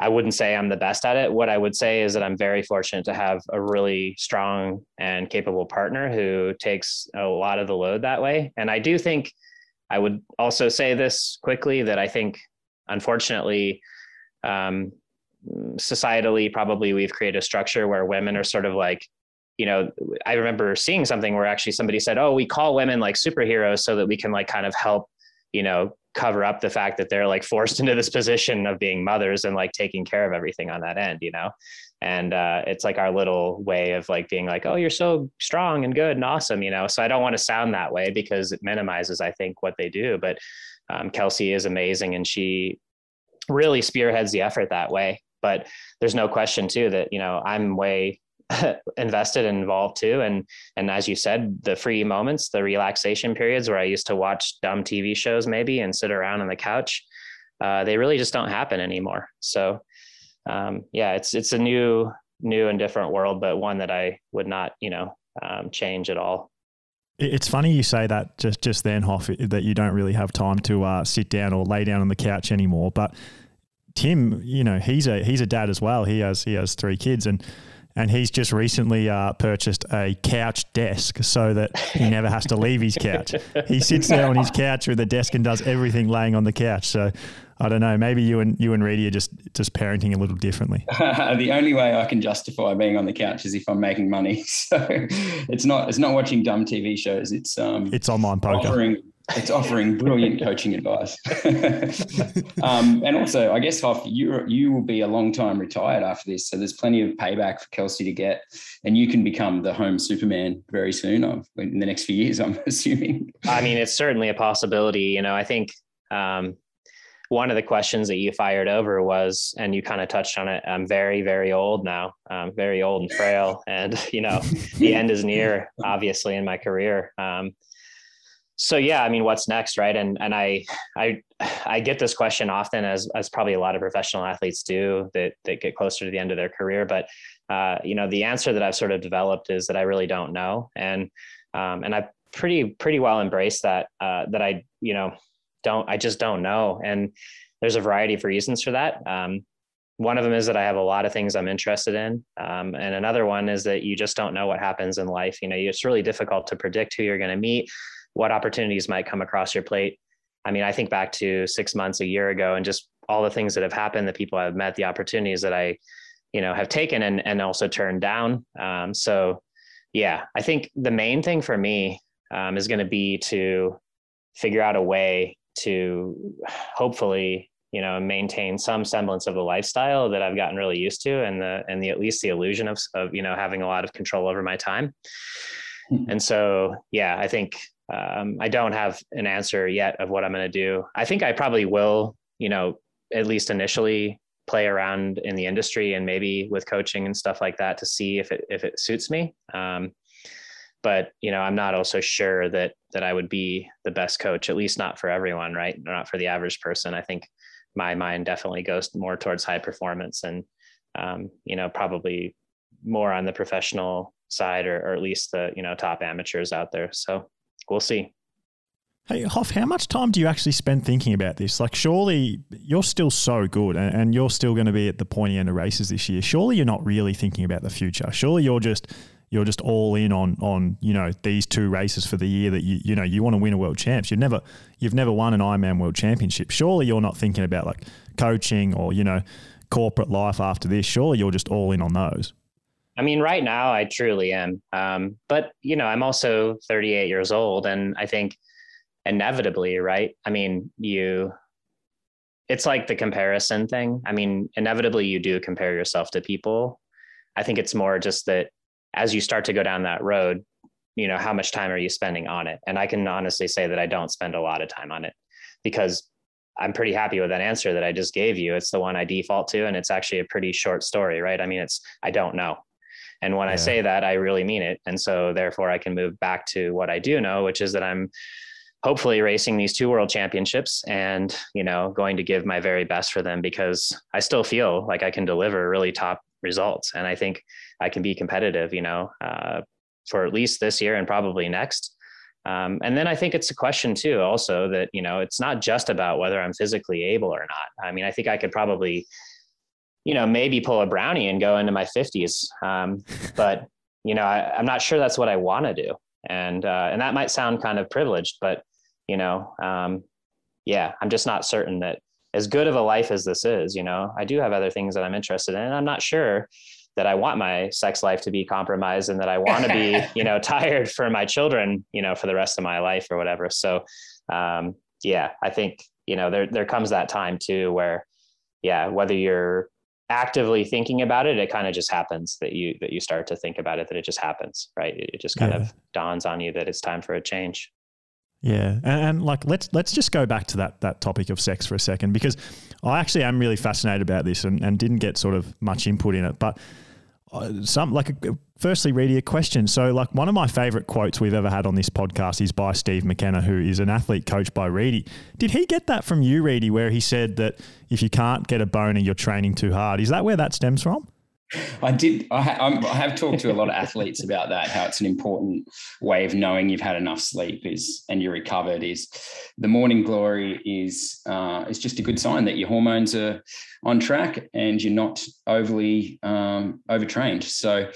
i wouldn't say i'm the best at it. What i would say is that i'm very fortunate to have a really strong and capable partner who takes a lot of the load that way and i do think i would also say this quickly that i think unfortunately um, societally probably we've created a structure where women are sort of like you know i remember seeing something where actually somebody said oh we call women like superheroes so that we can like kind of help you know cover up the fact that they're like forced into this position of being mothers and like taking care of everything on that end you know? And uh, it's like our little way of like being like oh you're so strong and good and awesome you know? So i don't want to sound that way because it minimizes i think what they do but um, kelsey is amazing and she really spearheads the effort that way. But there's no question too that you know I'm way invested and involved too. And and as you said, the free moments, the relaxation periods where I used to watch dumb TV shows maybe and sit around on the couch, uh, they really just don't happen anymore. So um, yeah, it's it's a new new and different world, but one that I would not you know um, change at all. It's funny you say that just just then, Hoff, that you don't really have time to uh, sit down or lay down on the couch anymore. But Tim, you know, he's a he's a dad as well. He has he has three kids and and he's just recently uh, purchased a couch desk so that he never has to leave his couch. He sits there on his couch with a desk and does everything laying on the couch. So I don't know. Maybe you and you and Reedy are just just parenting a little differently. the only way I can justify being on the couch is if I'm making money. So it's not it's not watching dumb TV shows. It's um it's online poker. Offering, it's offering brilliant coaching advice. um, and also, I guess Hoff, you you will be a long time retired after this, so there's plenty of payback for Kelsey to get, and you can become the home Superman very soon. In the next few years, I'm assuming. I mean, it's certainly a possibility. You know, I think um, one of the questions that you fired over was, and you kind of touched on it. I'm very, very old now. I'm very old and frail, and you know, the end is near, obviously, in my career. Um, so yeah, I mean, what's next, right? And and I I I get this question often, as as probably a lot of professional athletes do that that get closer to the end of their career. But uh, you know, the answer that I've sort of developed is that I really don't know, and um, and I pretty pretty well embrace that uh, that I you know don't I just don't know. And there's a variety of reasons for that. Um, one of them is that I have a lot of things I'm interested in. Um, and another one is that you just don't know what happens in life. You know, it's really difficult to predict who you're going to meet, what opportunities might come across your plate. I mean, I think back to six months, a year ago, and just all the things that have happened, the people I've met, the opportunities that I, you know, have taken and, and also turned down. Um, so, yeah, I think the main thing for me um, is going to be to figure out a way to hopefully you know maintain some semblance of the lifestyle that I've gotten really used to and the and the at least the illusion of of you know having a lot of control over my time. Mm-hmm. And so yeah, I think um, I don't have an answer yet of what I'm going to do. I think I probably will, you know, at least initially play around in the industry and maybe with coaching and stuff like that to see if it if it suits me. Um, but you know i'm not also sure that that i would be the best coach at least not for everyone right not for the average person i think my mind definitely goes more towards high performance and um, you know probably more on the professional side or, or at least the you know top amateurs out there so we'll see Hey, Hoff, how much time do you actually spend thinking about this? Like, surely you're still so good and, and you're still going to be at the pointy end of races this year. Surely you're not really thinking about the future. Surely you're just you're just all in on on you know these two races for the year that you you know you want to win a world champs. You've never you've never won an Ironman World Championship. Surely you're not thinking about like coaching or you know corporate life after this. Surely you're just all in on those. I mean, right now I truly am. Um, but you know, I'm also 38 years old, and I think inevitably, right? I mean, you, it's like the comparison thing. I mean, inevitably, you do compare yourself to people. I think it's more just that as you start to go down that road, you know, how much time are you spending on it? And I can honestly say that I don't spend a lot of time on it because I'm pretty happy with that answer that I just gave you. It's the one I default to, and it's actually a pretty short story, right? I mean, it's, I don't know. And when yeah. I say that, I really mean it. And so therefore I can move back to what I do know, which is that I'm hopefully racing these two world championships and you know going to give my very best for them because i still feel like i can deliver really top results and i think i can be competitive you know uh, for at least this year and probably next um, and then i think it's a question too also that you know it's not just about whether i'm physically able or not i mean i think i could probably you know maybe pull a brownie and go into my 50s um, but you know I, i'm not sure that's what i want to do. And uh, and that might sound kind of privileged but you know um, yeah i'm just not certain that as good of a life as this is you know i do have other things that i'm interested in. And i'm not sure that i want my sex life to be compromised and that i want to be you know tired for my children you know for the rest of my life or whatever. So um, yeah i think you know there there comes that time too where yeah whether you're actively thinking about it it kind of just happens that you that you start to think about it that it just happens right it just kind yeah. of dawns on you that it's time for a change yeah, and, and, like let's let's just go back to that that topic of sex for a second because I actually am really fascinated about this and, and didn't get sort of much input in it, but uh, some like a, firstly, Reedy, a question. So like one of my favorite quotes we've ever had on this podcast is by Steve McKenna, who is an athlete coach by Reedy. Did he get that from you, Reedy, where he said that if you can't get a boner, you're training too hard? Is that where that stems from? I did. I, I, have talked to a lot of athletes about that. How it's an important way of knowing you've had enough sleep is and you're recovered. Is the morning glory is uh, is just a good sign that your hormones are on track and you're not overly um, overtrained. So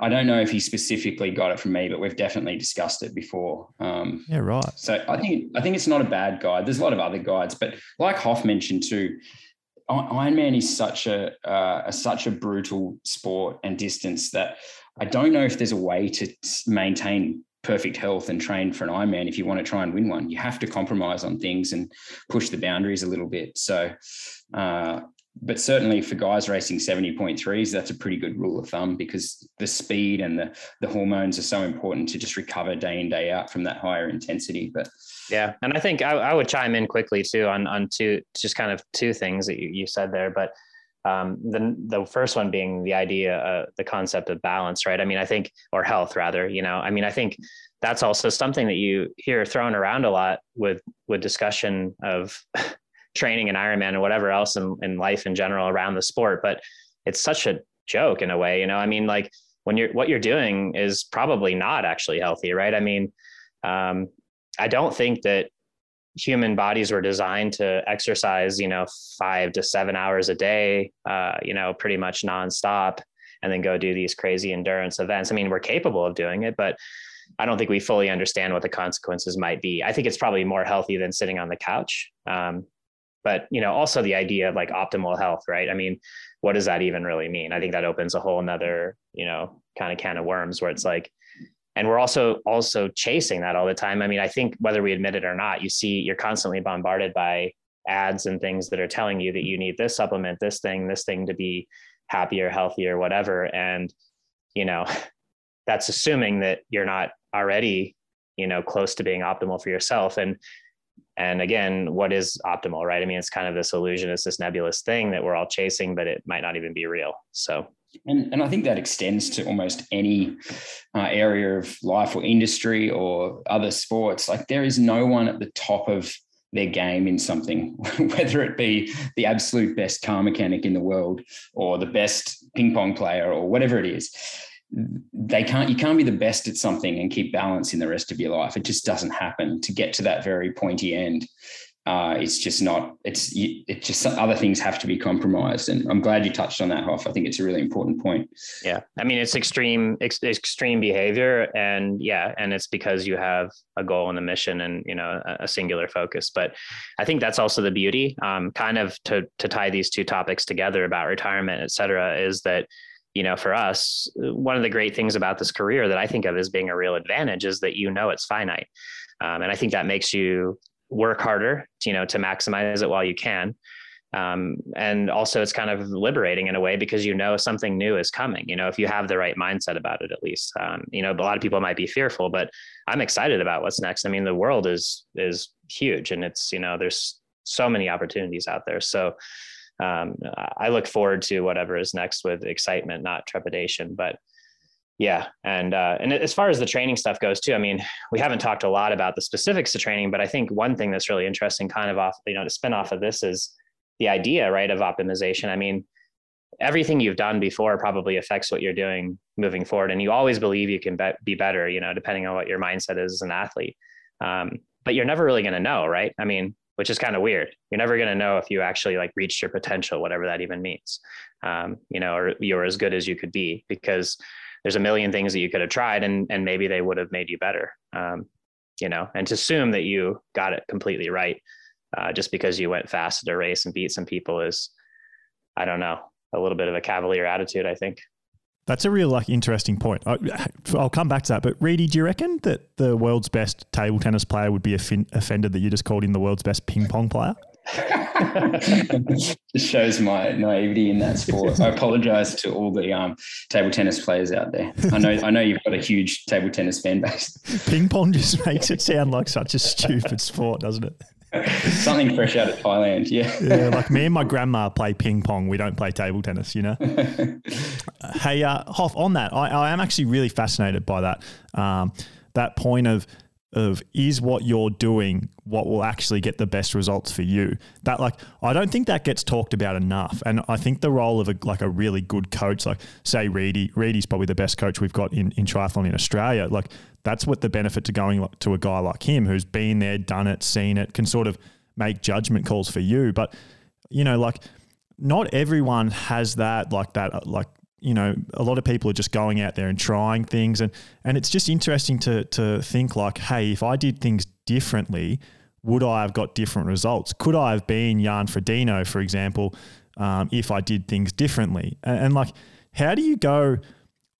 I don't know if he specifically got it from me, but we've definitely discussed it before. Um, yeah, right. So I think I think it's not a bad guide. There's a lot of other guides, but like Hoff mentioned too, Ironman is such a, uh, a, such a brutal sport and distance that I don't know if there's a way to maintain perfect health and train for an Ironman if you want to try and win one. You have to compromise on things and push the boundaries a little bit. So, uh, but certainly for guys racing 70.3s, that's a pretty good rule of thumb because the speed and the, the hormones are so important to just recover day in, day out from that higher intensity. But yeah, and I think I, I would chime in quickly too on on two just kind of two things that you, you said there, but um, the the first one being the idea, uh, the concept of balance, right? I mean, I think or health rather, you know, I mean, I think that's also something that you hear thrown around a lot with with discussion of training and Ironman and whatever else in, in life in general around the sport, but it's such a joke in a way, you know. I mean, like when you're what you're doing is probably not actually healthy, right? I mean, um, I don't think that human bodies were designed to exercise, you know, five to seven hours a day, uh, you know, pretty much nonstop, and then go do these crazy endurance events. I mean, we're capable of doing it, but I don't think we fully understand what the consequences might be. I think it's probably more healthy than sitting on the couch. Um, but you know, also the idea of like optimal health, right? I mean, what does that even really mean? I think that opens a whole nother, you know, kind of can of worms where it's like, and we're also also chasing that all the time i mean i think whether we admit it or not you see you're constantly bombarded by ads and things that are telling you that you need this supplement this thing this thing to be happier healthier whatever and you know that's assuming that you're not already you know close to being optimal for yourself and and again what is optimal right i mean it's kind of this illusion it's this nebulous thing that we're all chasing but it might not even be real so and, and I think that extends to almost any uh, area of life or industry or other sports. Like there is no one at the top of their game in something, whether it be the absolute best car mechanic in the world or the best ping pong player or whatever it is. They can't, you can't be the best at something and keep balance in the rest of your life. It just doesn't happen. To get to that very pointy end uh, it's just not it's it just other things have to be compromised. And i'm glad you touched on that hoff. I think it's a really important point. Yeah. I mean it's extreme ex- extreme behavior. And yeah and it's because you have a goal and a mission and you know a, a singular focus. But i think that's also the beauty um, kind of to to tie these two topics together about retirement et cetera is that you know for us one of the great things about this career that i think of as being a real advantage is that you know it's finite. Um, and I think that makes you work harder, to, you know, to maximize it while you can. Um, and also it's kind of liberating in a way because you know something new is coming you know if you have the right mindset about it at least. Um, you know a lot of people might be fearful but i'm excited about what's next. I mean the world is is huge and it's you know there's so many opportunities out there. So um, i look forward to whatever is next with excitement not trepidation but yeah, and uh, and as far as the training stuff goes too, I mean, we haven't talked a lot about the specifics of training, but I think one thing that's really interesting, kind of off, you know, to spin off of this is the idea, right, of optimization. I mean, everything you've done before probably affects what you're doing moving forward, and you always believe you can be, be better, you know, depending on what your mindset is as an athlete. Um, but you're never really going to know, right? I mean, which is kind of weird. You're never going to know if you actually like reached your potential, whatever that even means, um, you know, or you're as good as you could be because there's a million things that you could have tried and and maybe they would have made you better um, you know and to assume that you got it completely right uh, just because you went fast at a race and beat some people is i don't know a little bit of a cavalier attitude i think that's a real like interesting point. I, will come back to that. But Reedy, do you reckon that the world's best table tennis player would be offended that you just called him the world's best ping pong player? Just shows my naivety in that sport. I apologize to all the um, table tennis players out there. I know I know you've got a huge table tennis fan base. Ping pong just makes it sound like such a stupid sport, doesn't it? Something fresh out of Thailand, yeah. yeah, like me and my grandma play ping pong. We don't play table tennis, you know. hey, uh, Hoff, on that, I, I, am actually really fascinated by that. Um, that point of of is what you're doing what will actually get the best results for you? That like i don't think that gets talked about enough. And i think the role of a, like a really good coach like say reedy reedy's probably the best coach we've got in, in triathlon in australia. Like that's what the benefit to going to a guy like him who's been there done it seen it can sort of make judgment calls for you. But you know like not everyone has that like that uh, like you know, a lot of people are just going out there and trying things, and and it's just interesting to to think like, hey, if I did things differently, would I have got different results? Could I have been Jan Frodeno, for example, um, if I did things differently? And, and, like, how do you go?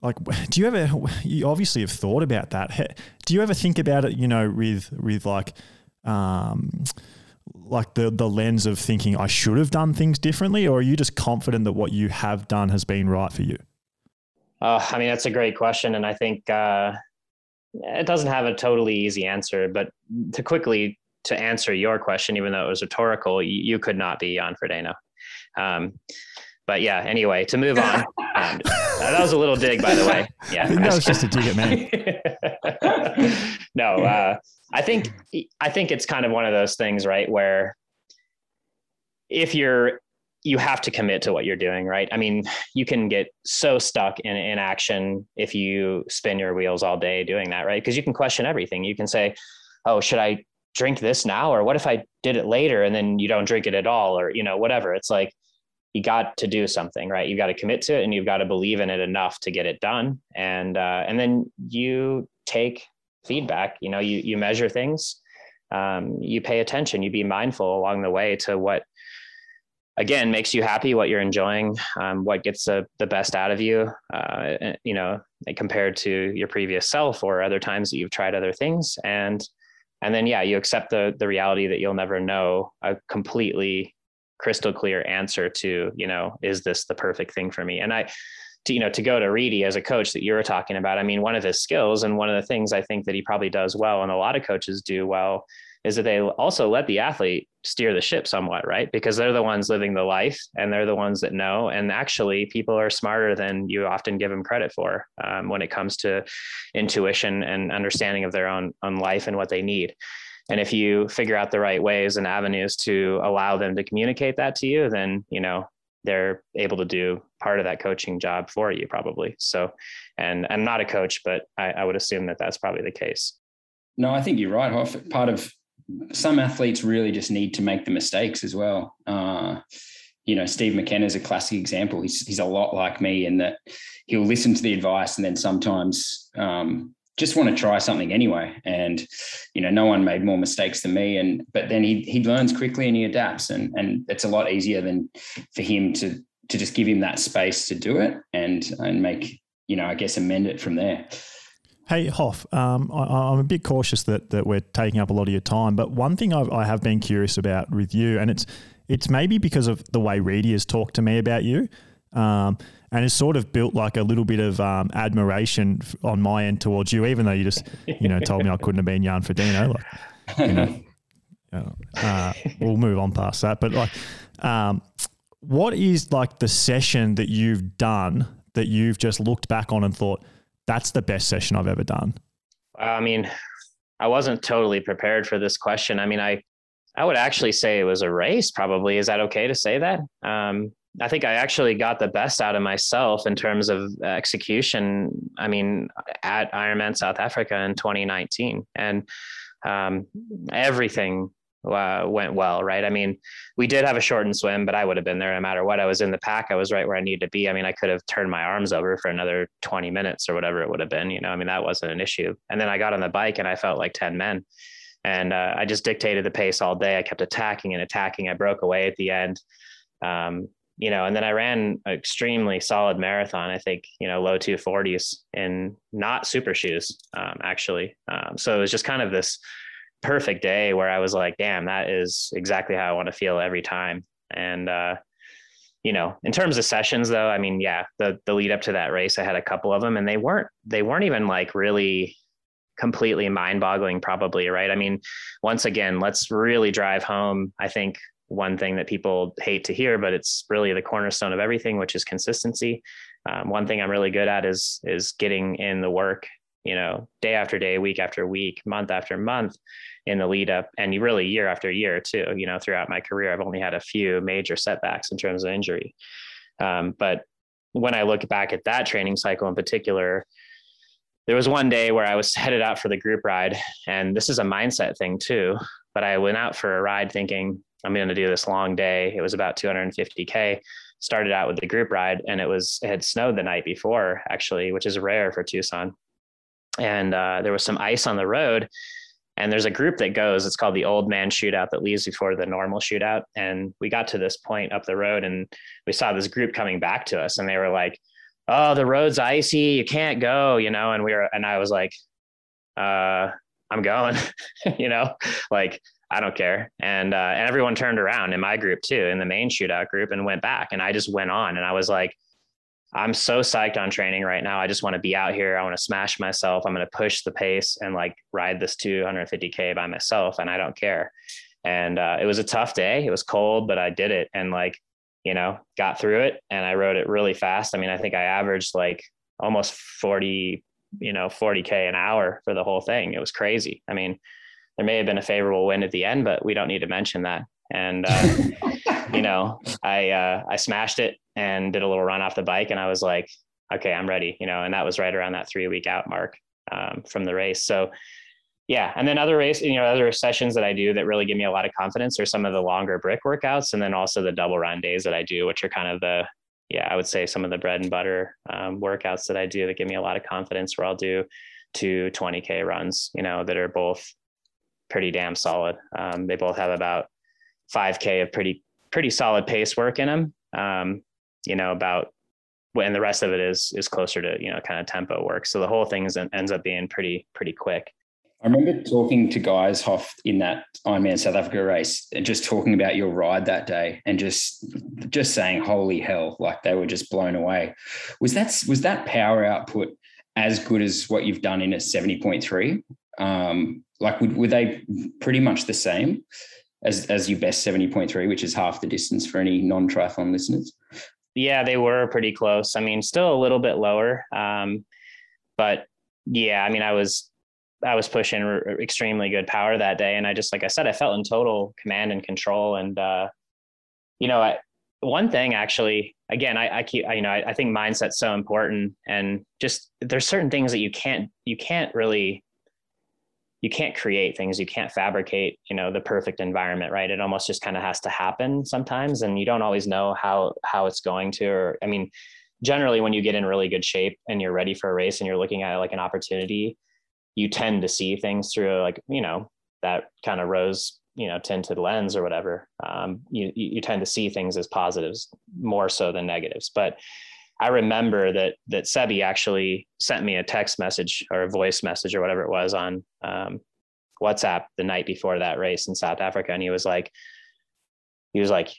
Like, do you ever? You obviously have thought about that. Do you ever think about it? You know, with with like. Um, like the the lens of thinking I should have done things differently, or are you just confident that what you have done has been right for you? Uh, I mean, that's a great question, and I think uh, it doesn't have a totally easy answer. But to quickly to answer your question, even though it was rhetorical, you, you could not be Jan Frodeno. Um, but yeah, anyway, to move on. Um, that was a little dig, by the way. Yeah, that was just a dig at me. no, uh, I think I think it's kind of one of those things, right, where if you're you have to commit to what you're doing, right? I mean, you can get so stuck in inaction if you spin your wheels all day doing that, right? Because you can question everything. You can say, "Oh, should I drink this now or what if I did it later and then you don't drink it at all or you know, whatever." It's like you got to do something, right? You got to commit to it and you've got to believe in it enough to get it done. And uh, and then you take feedback you know you you measure things um, you pay attention you be mindful along the way to what again makes you happy what you're enjoying um, what gets the, the best out of you uh, you know compared to your previous self or other times that you've tried other things. And and then yeah you accept the the reality that you'll never know a completely crystal clear answer to you know is this the perfect thing for me? And i to you know to go to Reedy as a coach that you were talking about. I mean, one of his skills and one of the things I think that he probably does well, and a lot of coaches do well, is that they also let the athlete steer the ship somewhat, right? Because they're the ones living the life and they're the ones that know. And actually, people are smarter than you often give them credit for um, when it comes to intuition and understanding of their own own life and what they need. and if you figure out the right ways and avenues to allow them to communicate that to you then you know they're able to do part of that coaching job for you probably. So and i'm not a coach but i, I would assume that that's probably the case. No i think you're right Hoff. part of some athletes really just need to make the mistakes as well. Uh, you know steve mckenna is a classic example. He's, he's a lot like me in that he'll listen to the advice and then sometimes um, just want to try something anyway. And you know, no one made more mistakes than me. And but then he he learns quickly and he adapts, and and it's a lot easier than for him to to just give him that space to do it and and make you know I guess amend it from there. Hey Hoff, um, I, am a bit cautious that that we're taking up a lot of your time, but one thing I've, I have been curious about with you, and it's it's maybe because of the way Reedy has talked to me about you. Um, and it's sort of built like a little bit of um, admiration on my end towards you, even though you just you know told me I couldn't have been Jan Frodeno. Like, you know, uh, we'll move on past that. But like, um, what is like the session that you've done that you've just looked back on and thought that's the best session I've ever done? I mean, I wasn't totally prepared for this question. I mean, I I would actually say it was a race. Probably is that okay to say that? Um, I think I actually got the best out of myself in terms of execution. I mean, at Ironman South Africa in 2019, and um, everything uh, went well, right? I mean, we did have a shortened swim, but I would have been there no matter what. I was in the pack. I was right where I needed to be. I mean, I could have turned my arms over for another 20 minutes or whatever it would have been. You know, I mean, that wasn't an issue. And then I got on the bike and I felt like 10 men. And uh, I just dictated the pace all day. I kept attacking and attacking. I broke away at the end. Um, you know, and then I ran an extremely solid marathon. I think, you know, low 240s and not super shoes, um, actually. Um, so it was just kind of this perfect day where I was like, damn, that is exactly how I want to feel every time. And, uh, you know, in terms of sessions though, I mean, yeah, the, the lead up to that race, I had a couple of them and they weren't, they weren't even like really completely mind boggling probably. Right. I mean, once again, let's really drive home. I think one thing that people hate to hear, but it's really the cornerstone of everything, which is consistency. Um, one thing I'm really good at is is getting in the work, you know, day after day, week after week, month after month, in the lead up, and really year after year too. You know, throughout my career, I've only had a few major setbacks in terms of injury, um, but when I look back at that training cycle in particular, there was one day where I was headed out for the group ride, and this is a mindset thing too. But I went out for a ride thinking, I'm going to do this long day. It was about 250K. Started out with the group ride and it was, it had snowed the night before actually, which is rare for Tucson. And uh, there was some ice on the road. And there's a group that goes, it's called the old man shootout that leaves before the normal shootout. And we got to this point up the road and we saw this group coming back to us and they were like, oh, the road's icy. You can't go, you know? And we were, and I was like, uh, I'm going, you know, like I don't care. And uh, and everyone turned around in my group too, in the main shootout group, and went back. And I just went on, and I was like, I'm so psyched on training right now. I just want to be out here. I want to smash myself. I'm going to push the pace and like ride this 250k by myself, and I don't care. And uh, it was a tough day. It was cold, but I did it, and like you know, got through it, and I rode it really fast. I mean, I think I averaged like almost 40, you know, 40k an hour for the whole thing. It was crazy. I mean there may have been a favorable wind at the end, but we don't need to mention that. And uh, you know, I uh, I smashed it and did a little run off the bike, and I was like, okay, I'm ready. You know, and that was right around that three week out mark um, from the race. So yeah, and then other race, you know, other sessions that I do that really give me a lot of confidence are some of the longer brick workouts, and then also the double run days that I do, which are kind of the yeah, I would say some of the bread and butter um, workouts that I do that give me a lot of confidence. Where I'll do two 20k runs, you know, that are both pretty damn solid. Um, they both have about 5K of pretty pretty solid pace work in them. Um, you know about when the rest of it is is closer to you know kind of tempo work. So the whole thing is, ends up being pretty pretty quick. I remember talking to guys Hoff in that Ironman South Africa race and just talking about your ride that day and just just saying holy hell like they were just blown away. Was that was that power output as good as what you've done in a 70.3? Um, like would, were they pretty much the same as as your best 70.3 which is half the distance for any non-triathlon listeners yeah they were pretty close i mean still a little bit lower um, but yeah i mean i was I was pushing extremely good power that day. And I just, like I said, I felt in total command and control. And, uh, you know, I, one thing actually, again, I, I keep, I, you know, I, I think mindset's so important and just there's certain things that you can't, you can't really, you can't create things. You can't fabricate, you know, the perfect environment, right? It almost just kind of has to happen sometimes. And you don't always know how, how it's going to, or, I mean, generally when you get in really good shape and you're ready for a race and you're looking at like an opportunity, you tend to see things through like you know that kind of rose you know tinted lens or whatever um, you you tend to see things as positives more so than negatives but i remember that that sebi actually sent me a text message or a voice message or whatever it was on um, whatsapp the night before that race in south africa and he was like he was like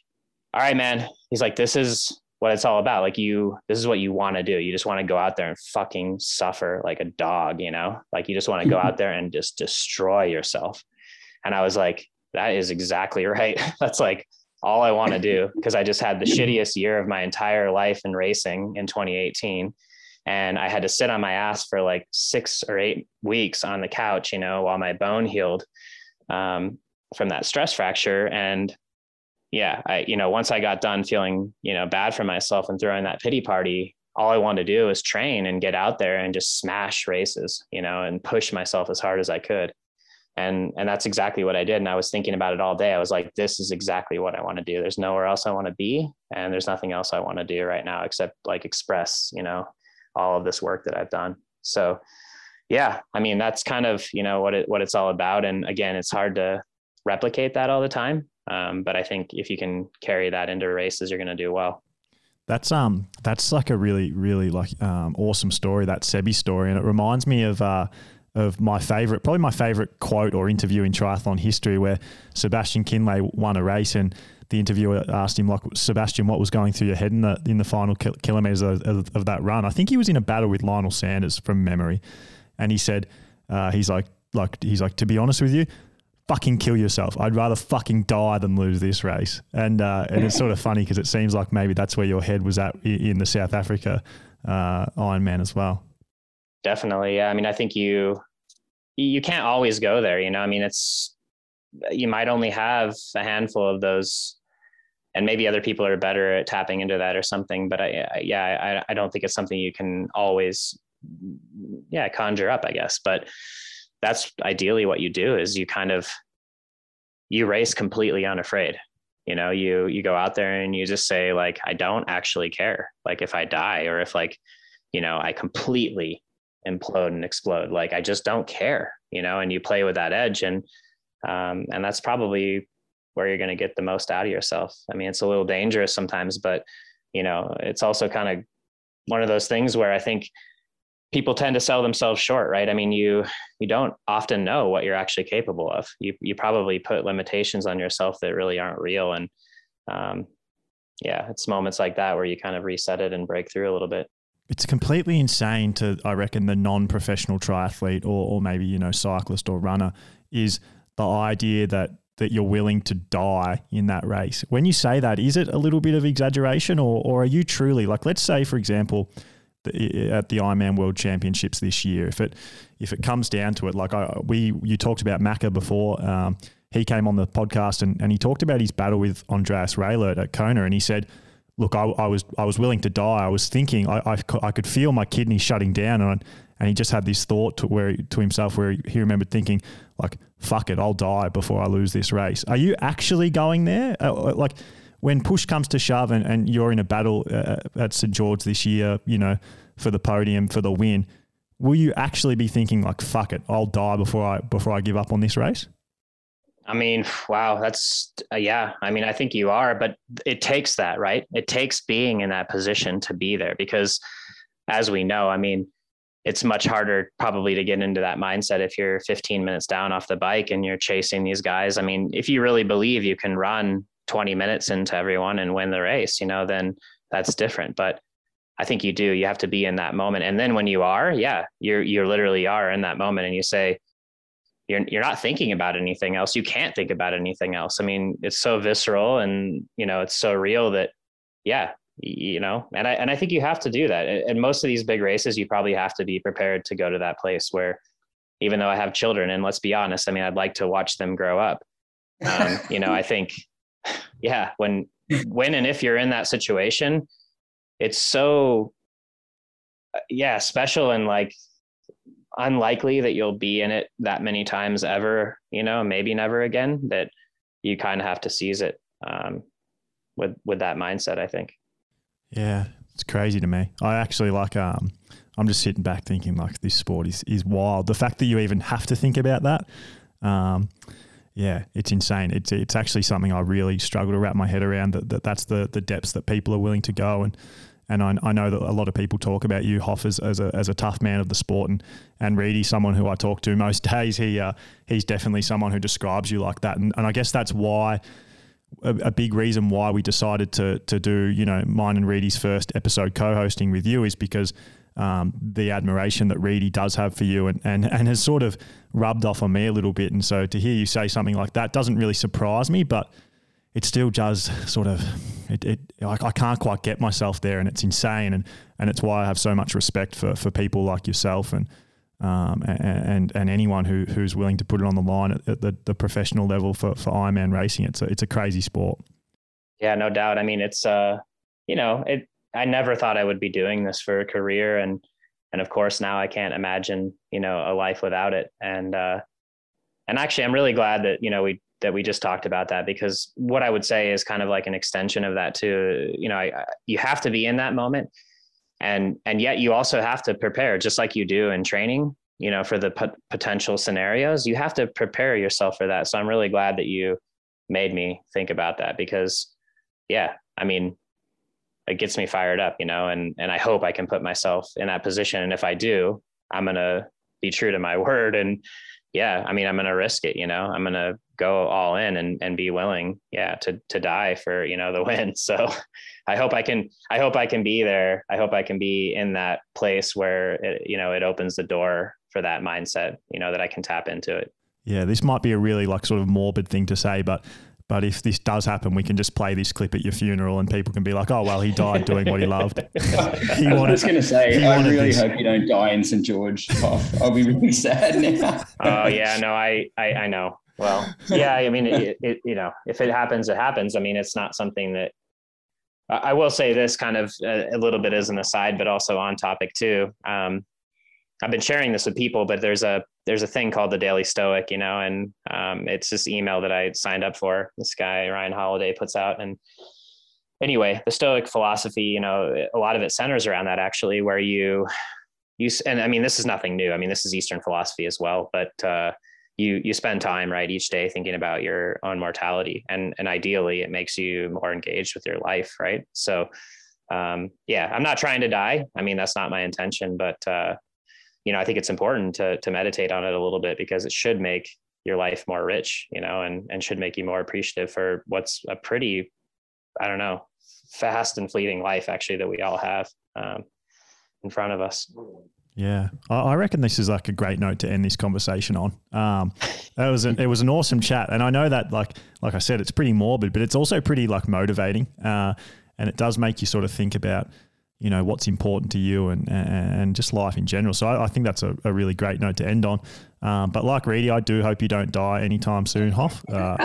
all right man he's like this is what it's all about. Like you, this is what you want to do. You just want to go out there and fucking suffer like a dog, you know, like you just want to go out there and just destroy yourself. And I was like, that is exactly right. That's like all I want to do because I just had the shittiest year of my entire life in racing in 2018. And I had to sit on my ass for like six or eight weeks on the couch, you know, while my bone healed um, from that stress fracture. And yeah, I, you know, once I got done feeling, you know, bad for myself and throwing that pity party, all I wanted to do was train and get out there and just smash races, you know, and push myself as hard as I could. And and that's exactly what I did. And I was thinking about it all day. I was like, this is exactly what I want to do. There's nowhere else I want to be. And there's nothing else I want to do right now except like express, you know, all of this work that I've done. So yeah, I mean, that's kind of, you know, what it what it's all about. And again, it's hard to replicate that all the time um, but I think if you can carry that into races, you're going to do well. That's um that's like a really really like um, awesome story that Sebi story, and it reminds me of uh, of my favorite, probably my favorite quote or interview in triathlon history, where Sebastian Kienle won a race and the interviewer asked him like Sebastian, what was going through your head in the in the final kilometers of, of, of, that run? I think he was in a battle with Lionel Sanders from memory, and he said uh, he's like like he's like to be honest with you, fucking kill yourself. I'd rather fucking die than lose this race. And uh, and it's sort of funny because it seems like maybe that's where your head was at in the South Africa uh, Ironman as well. Definitely, yeah. I mean, I think you you can't always go there. You know, I mean, it's you might only have a handful of those. And maybe other people are better at tapping into that or something, but I, I yeah, I, I don't think it's something you can always, yeah, conjure up. I guess, but that's ideally what you do is you kind of you race completely unafraid you know you you go out there and you just say like i don't actually care like if i die or if like you know i completely implode and explode like i just don't care you know and you play with that edge and um, and that's probably where you're going to get the most out of yourself i mean it's a little dangerous sometimes but you know it's also kind of one of those things where i think people tend to sell themselves short, right? I mean, you you don't often know what you're actually capable of. You you probably put limitations on yourself that really aren't real, and um, yeah, it's moments like that where you kind of reset it and break through a little bit. It's completely insane to, I reckon, the non-professional triathlete or, or maybe you know cyclist or runner is the idea that that you're willing to die in that race. When you say that, is it a little bit of exaggeration, or or are you truly like, let's say, for example at the Ironman World Championships this year. If it if it comes down to it, like I, we you talked about Macca before. Um, he came on the podcast and, and he talked about his battle with Andreas Raelert at Kona, and he said, "Look, I, I was I was willing to die. I was thinking I, I, I could feel my kidney shutting down, and and he just had this thought to where to himself where he remembered thinking like, fuck it, I'll die before I lose this race. Are you actually going there? Uh, uh like." when push comes to shove and, and you're in a battle uh, at St George this year, you know, for the podium, for the win, will you actually be thinking like, fuck it, I'll die before I before I give up on this race? I mean, wow, that's uh, yeah. I mean, I think you are, but it takes that, right? It takes being in that position to be there because, as we know, I mean, it's much harder probably to get into that mindset if you're 15 minutes down off the bike and you're chasing these guys. I mean, if you really believe you can run 20 minutes into everyone and win the race, you know, then that's different. But I think you do. You have to be in that moment. And then when you are, yeah, you're you literally are in that moment and you say, you're you're not thinking about anything else. You can't think about anything else. I mean, it's so visceral and you know, it's so real that yeah, you know, and I and I think you have to do that. And most of these big races, you probably have to be prepared to go to that place where even though I have children. And let's be honest, I mean, I'd like to watch them grow up. Um, you know, I think, yeah, when, when and if you're in that situation, it's so, uh, yeah, special and like unlikely that you'll be in it that many times ever, you know, maybe never again, that you kind of have to seize it um, with, with that mindset, I think. Yeah, it's crazy to me. I actually like um I'm just sitting back thinking like this sport is is wild. The fact that you even have to think about that, um, yeah, it's insane. It's it's actually something I really struggle to wrap my head around. That, that that's the the depths that people are willing to go and. And I, I know that a lot of people talk about you, Hoff, as, as, a, as a tough man of the sport, and and Reedy, someone who I talk to most days. He uh, he's definitely someone who describes you like that, and, and I guess that's why a, a, big reason why we decided to to do you know mine and Reedy's first episode co-hosting with you is because um, the admiration that Reedy does have for you and, and and has sort of rubbed off on me a little bit. And so to hear you say something like that doesn't really surprise me, but it still does sort of it, it like I can't quite get myself there and it's insane and and it's why I have so much respect for for people like yourself and um, and, and anyone who, who's willing to put it on the line at, at the, the professional level for, for Ironman racing. It's a, it's a crazy sport. Yeah, no doubt. I mean, it's, uh, you know, it, I never thought I would be doing this for a career. And, and of course now I can't imagine, you know, a life without it. And, uh, and actually I'm really glad that, you know, we, that we just talked about that because what I would say is kind of like an extension of that too. You know, I, you have to be in that moment. And and yet you also have to prepare just like you do in training you know for the potential scenarios you have to prepare yourself for that. So i'm really glad that you made me think about that because yeah i mean it gets me fired up you know and and i hope i can put myself in that position. And if i do i'm to be true to my word. And yeah i mean i'm going to risk it you know i'm going to go all in and, and be willing yeah to to die for you know the win so i hope i can i hope i can be there i hope i can be in that place where it you know it opens the door for that mindset you know that i can tap into it yeah this might be a really like sort of morbid thing to say but but if this does happen, we can just play this clip at your funeral, and people can be like, "Oh well, he died doing what he loved." he wanted, I was going to say, I really this. hope you don't die in St George. I'll be really sad now. oh yeah, no, I, I, I know. Well, yeah, I mean, it, it, you know, if it happens, it happens. I mean, it's not something that I will say this kind of a, a little bit as an aside, but also on topic too. Um, I've been sharing this with people, but there's a there's a thing called the Daily Stoic, you know, and um, it's this email that I signed up for. This guy Ryan Holiday puts out, and anyway, the Stoic philosophy, you know, a lot of it centers around that actually, where you you and I mean, this is nothing new. I mean, this is Eastern philosophy as well, but uh, you you spend time right each day thinking about your own mortality, and and ideally, it makes you more engaged with your life, right? So. Um, yeah, I'm not trying to die. I mean, that's not my intention, but uh, you know, I think it's important to to meditate on it a little bit because it should make your life more rich, you know, and and should make you more appreciative for what's a pretty, I don't know, fast and fleeting life actually that we all have um, in front of us. Yeah, I reckon this is like a great note to end this conversation on. Um, it was a, it was an awesome chat, and I know that like like I said, it's pretty morbid, but it's also pretty like motivating, uh, and it does make you sort of think about you know what's important to you and and just life in general. So I, I think that's a, a, really great note to end on. Um, but like Reedy, I do hope you don't die anytime soon, Hoff. Uh,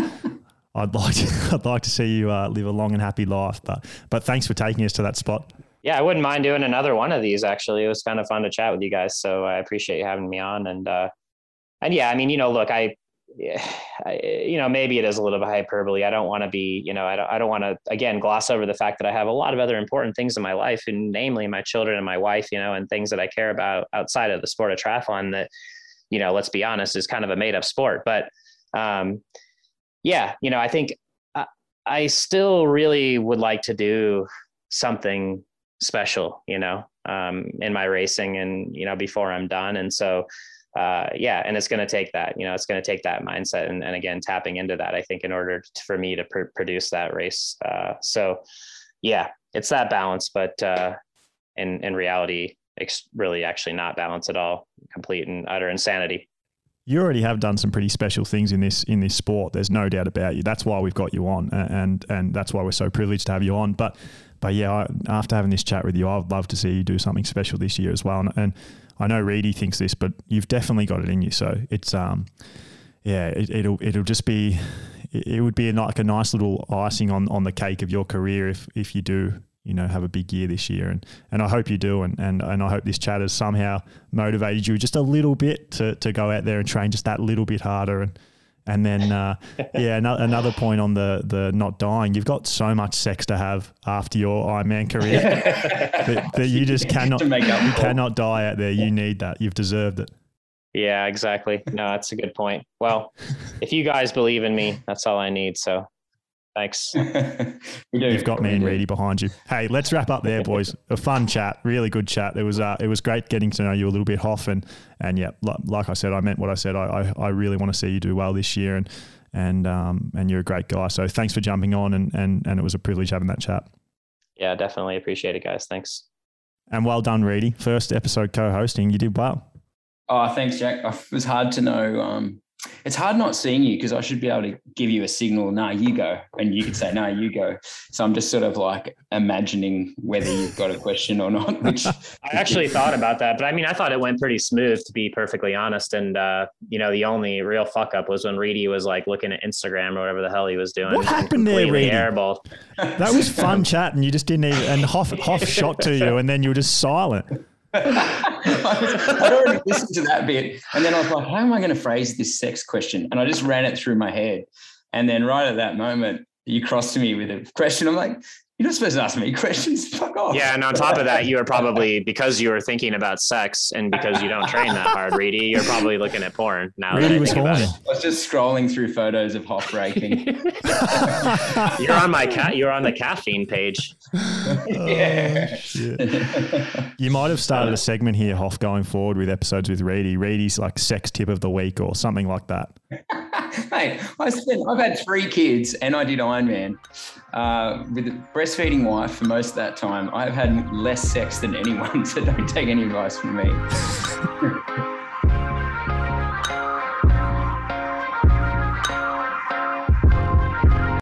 I'd like to, I'd like to see you uh, live a long and happy life. But but thanks for taking us to that spot. Yeah, I wouldn't mind doing another one of these. Actually, it was kind of fun to chat with you guys. So I appreciate you having me on. And uh, and yeah, I mean, you know, look, I you know, maybe it is a little bit hyperbole. I don't want to be, you know, I don't, I don't want to again gloss over the fact that I have a lot of other important things in my life, and namely my children and my wife, you know, and things that I care about outside of the sport of triathlon. That, you know, let's be honest, is kind of a made up sport. But, um, yeah, you know, I think I, I still really would like to do something special, you know, um, in my racing, and you know, before I'm done, and so uh, yeah, and it's going to take that, you know, it's going to take that mindset and, and again, tapping into that, I think in order to, for me to pr- produce that race. Uh, so yeah, it's that balance, but uh, in, in reality, it's really actually not balance at all, complete and utter insanity. You already have done some pretty special things in this in this sport. There's no doubt about you. That's why we've got you on, and and that's why we're so privileged to have you on. But but yeah, I, after having this chat with you, I'd love to see you do something special this year as well. And, and I know Reedy thinks this, but you've definitely got it in you. So it's um, yeah, it, it'll it'll just be it would be like a nice little icing on, on the cake of your career if if you do you know have a big year this year. And and I hope you do. And and, and I hope this chat has somehow motivated you just a little bit to, to go out there and train just that little bit harder. And and then uh, yeah another point on the the not dying. You've got so much sex to have after your Ironman career that, that, you just cannot you cannot die out there. You need that. You've deserved it. Yeah, exactly. No, that's a good point. Well, if you guys believe in me, that's all I need. So thanks. You've got me and Reedy behind you. Hey, let's wrap up there, boys. A fun chat, really good chat. It was uh, it was great getting to know you a little bit, Hoff, and and yeah, like I said, I meant what I said. I I, I really want to see you do well this year, and and um and you're a great guy. So thanks for jumping on, and and and it was a privilege having that chat. Yeah, definitely appreciate it, guys. Thanks. And well done, Reedy. First episode co-hosting, you did well. Oh, thanks, Jack. It was hard to know. Um, it's hard not seeing you because I should be able to give you a signal. Nah, you go, and you could say, "No, you go." So I'm just sort of like imagining whether you've got a question or not. Which I actually thought about that, but I mean, I thought it went pretty smooth, to be perfectly honest. And uh, you know, the only real fuck up was when Reedy was like looking at Instagram or whatever the hell he was doing. What happened there, Reedy? Airball. That was fun chat, and you just didn't even. And Hoff, Hoff shot to you, and then you were just silent. I'd already listened to that bit. And then I was like, how am I going to phrase this sex question? And I just ran it through my head. And then right at that moment, you crossed to me with a question. I'm like, you're not supposed to ask me questions. Fuck off. Yeah, and on top of that, you are probably because you were thinking about sex and because you don't train that hard, Reedy, you're probably looking at porn now. Reedy was about it. I was just scrolling through photos of Hoff raking. you're on my cat. You're on the caffeine page. yeah. Oh, you might have started a segment here, Hoff, going forward with episodes with Reedy. Reedy's like sex tip of the week or something like that. Mate, I spent. I've had three kids, and I did Ironman uh, with a breastfeeding wife for most of that time. I've had less sex than anyone, so don't take any advice from me.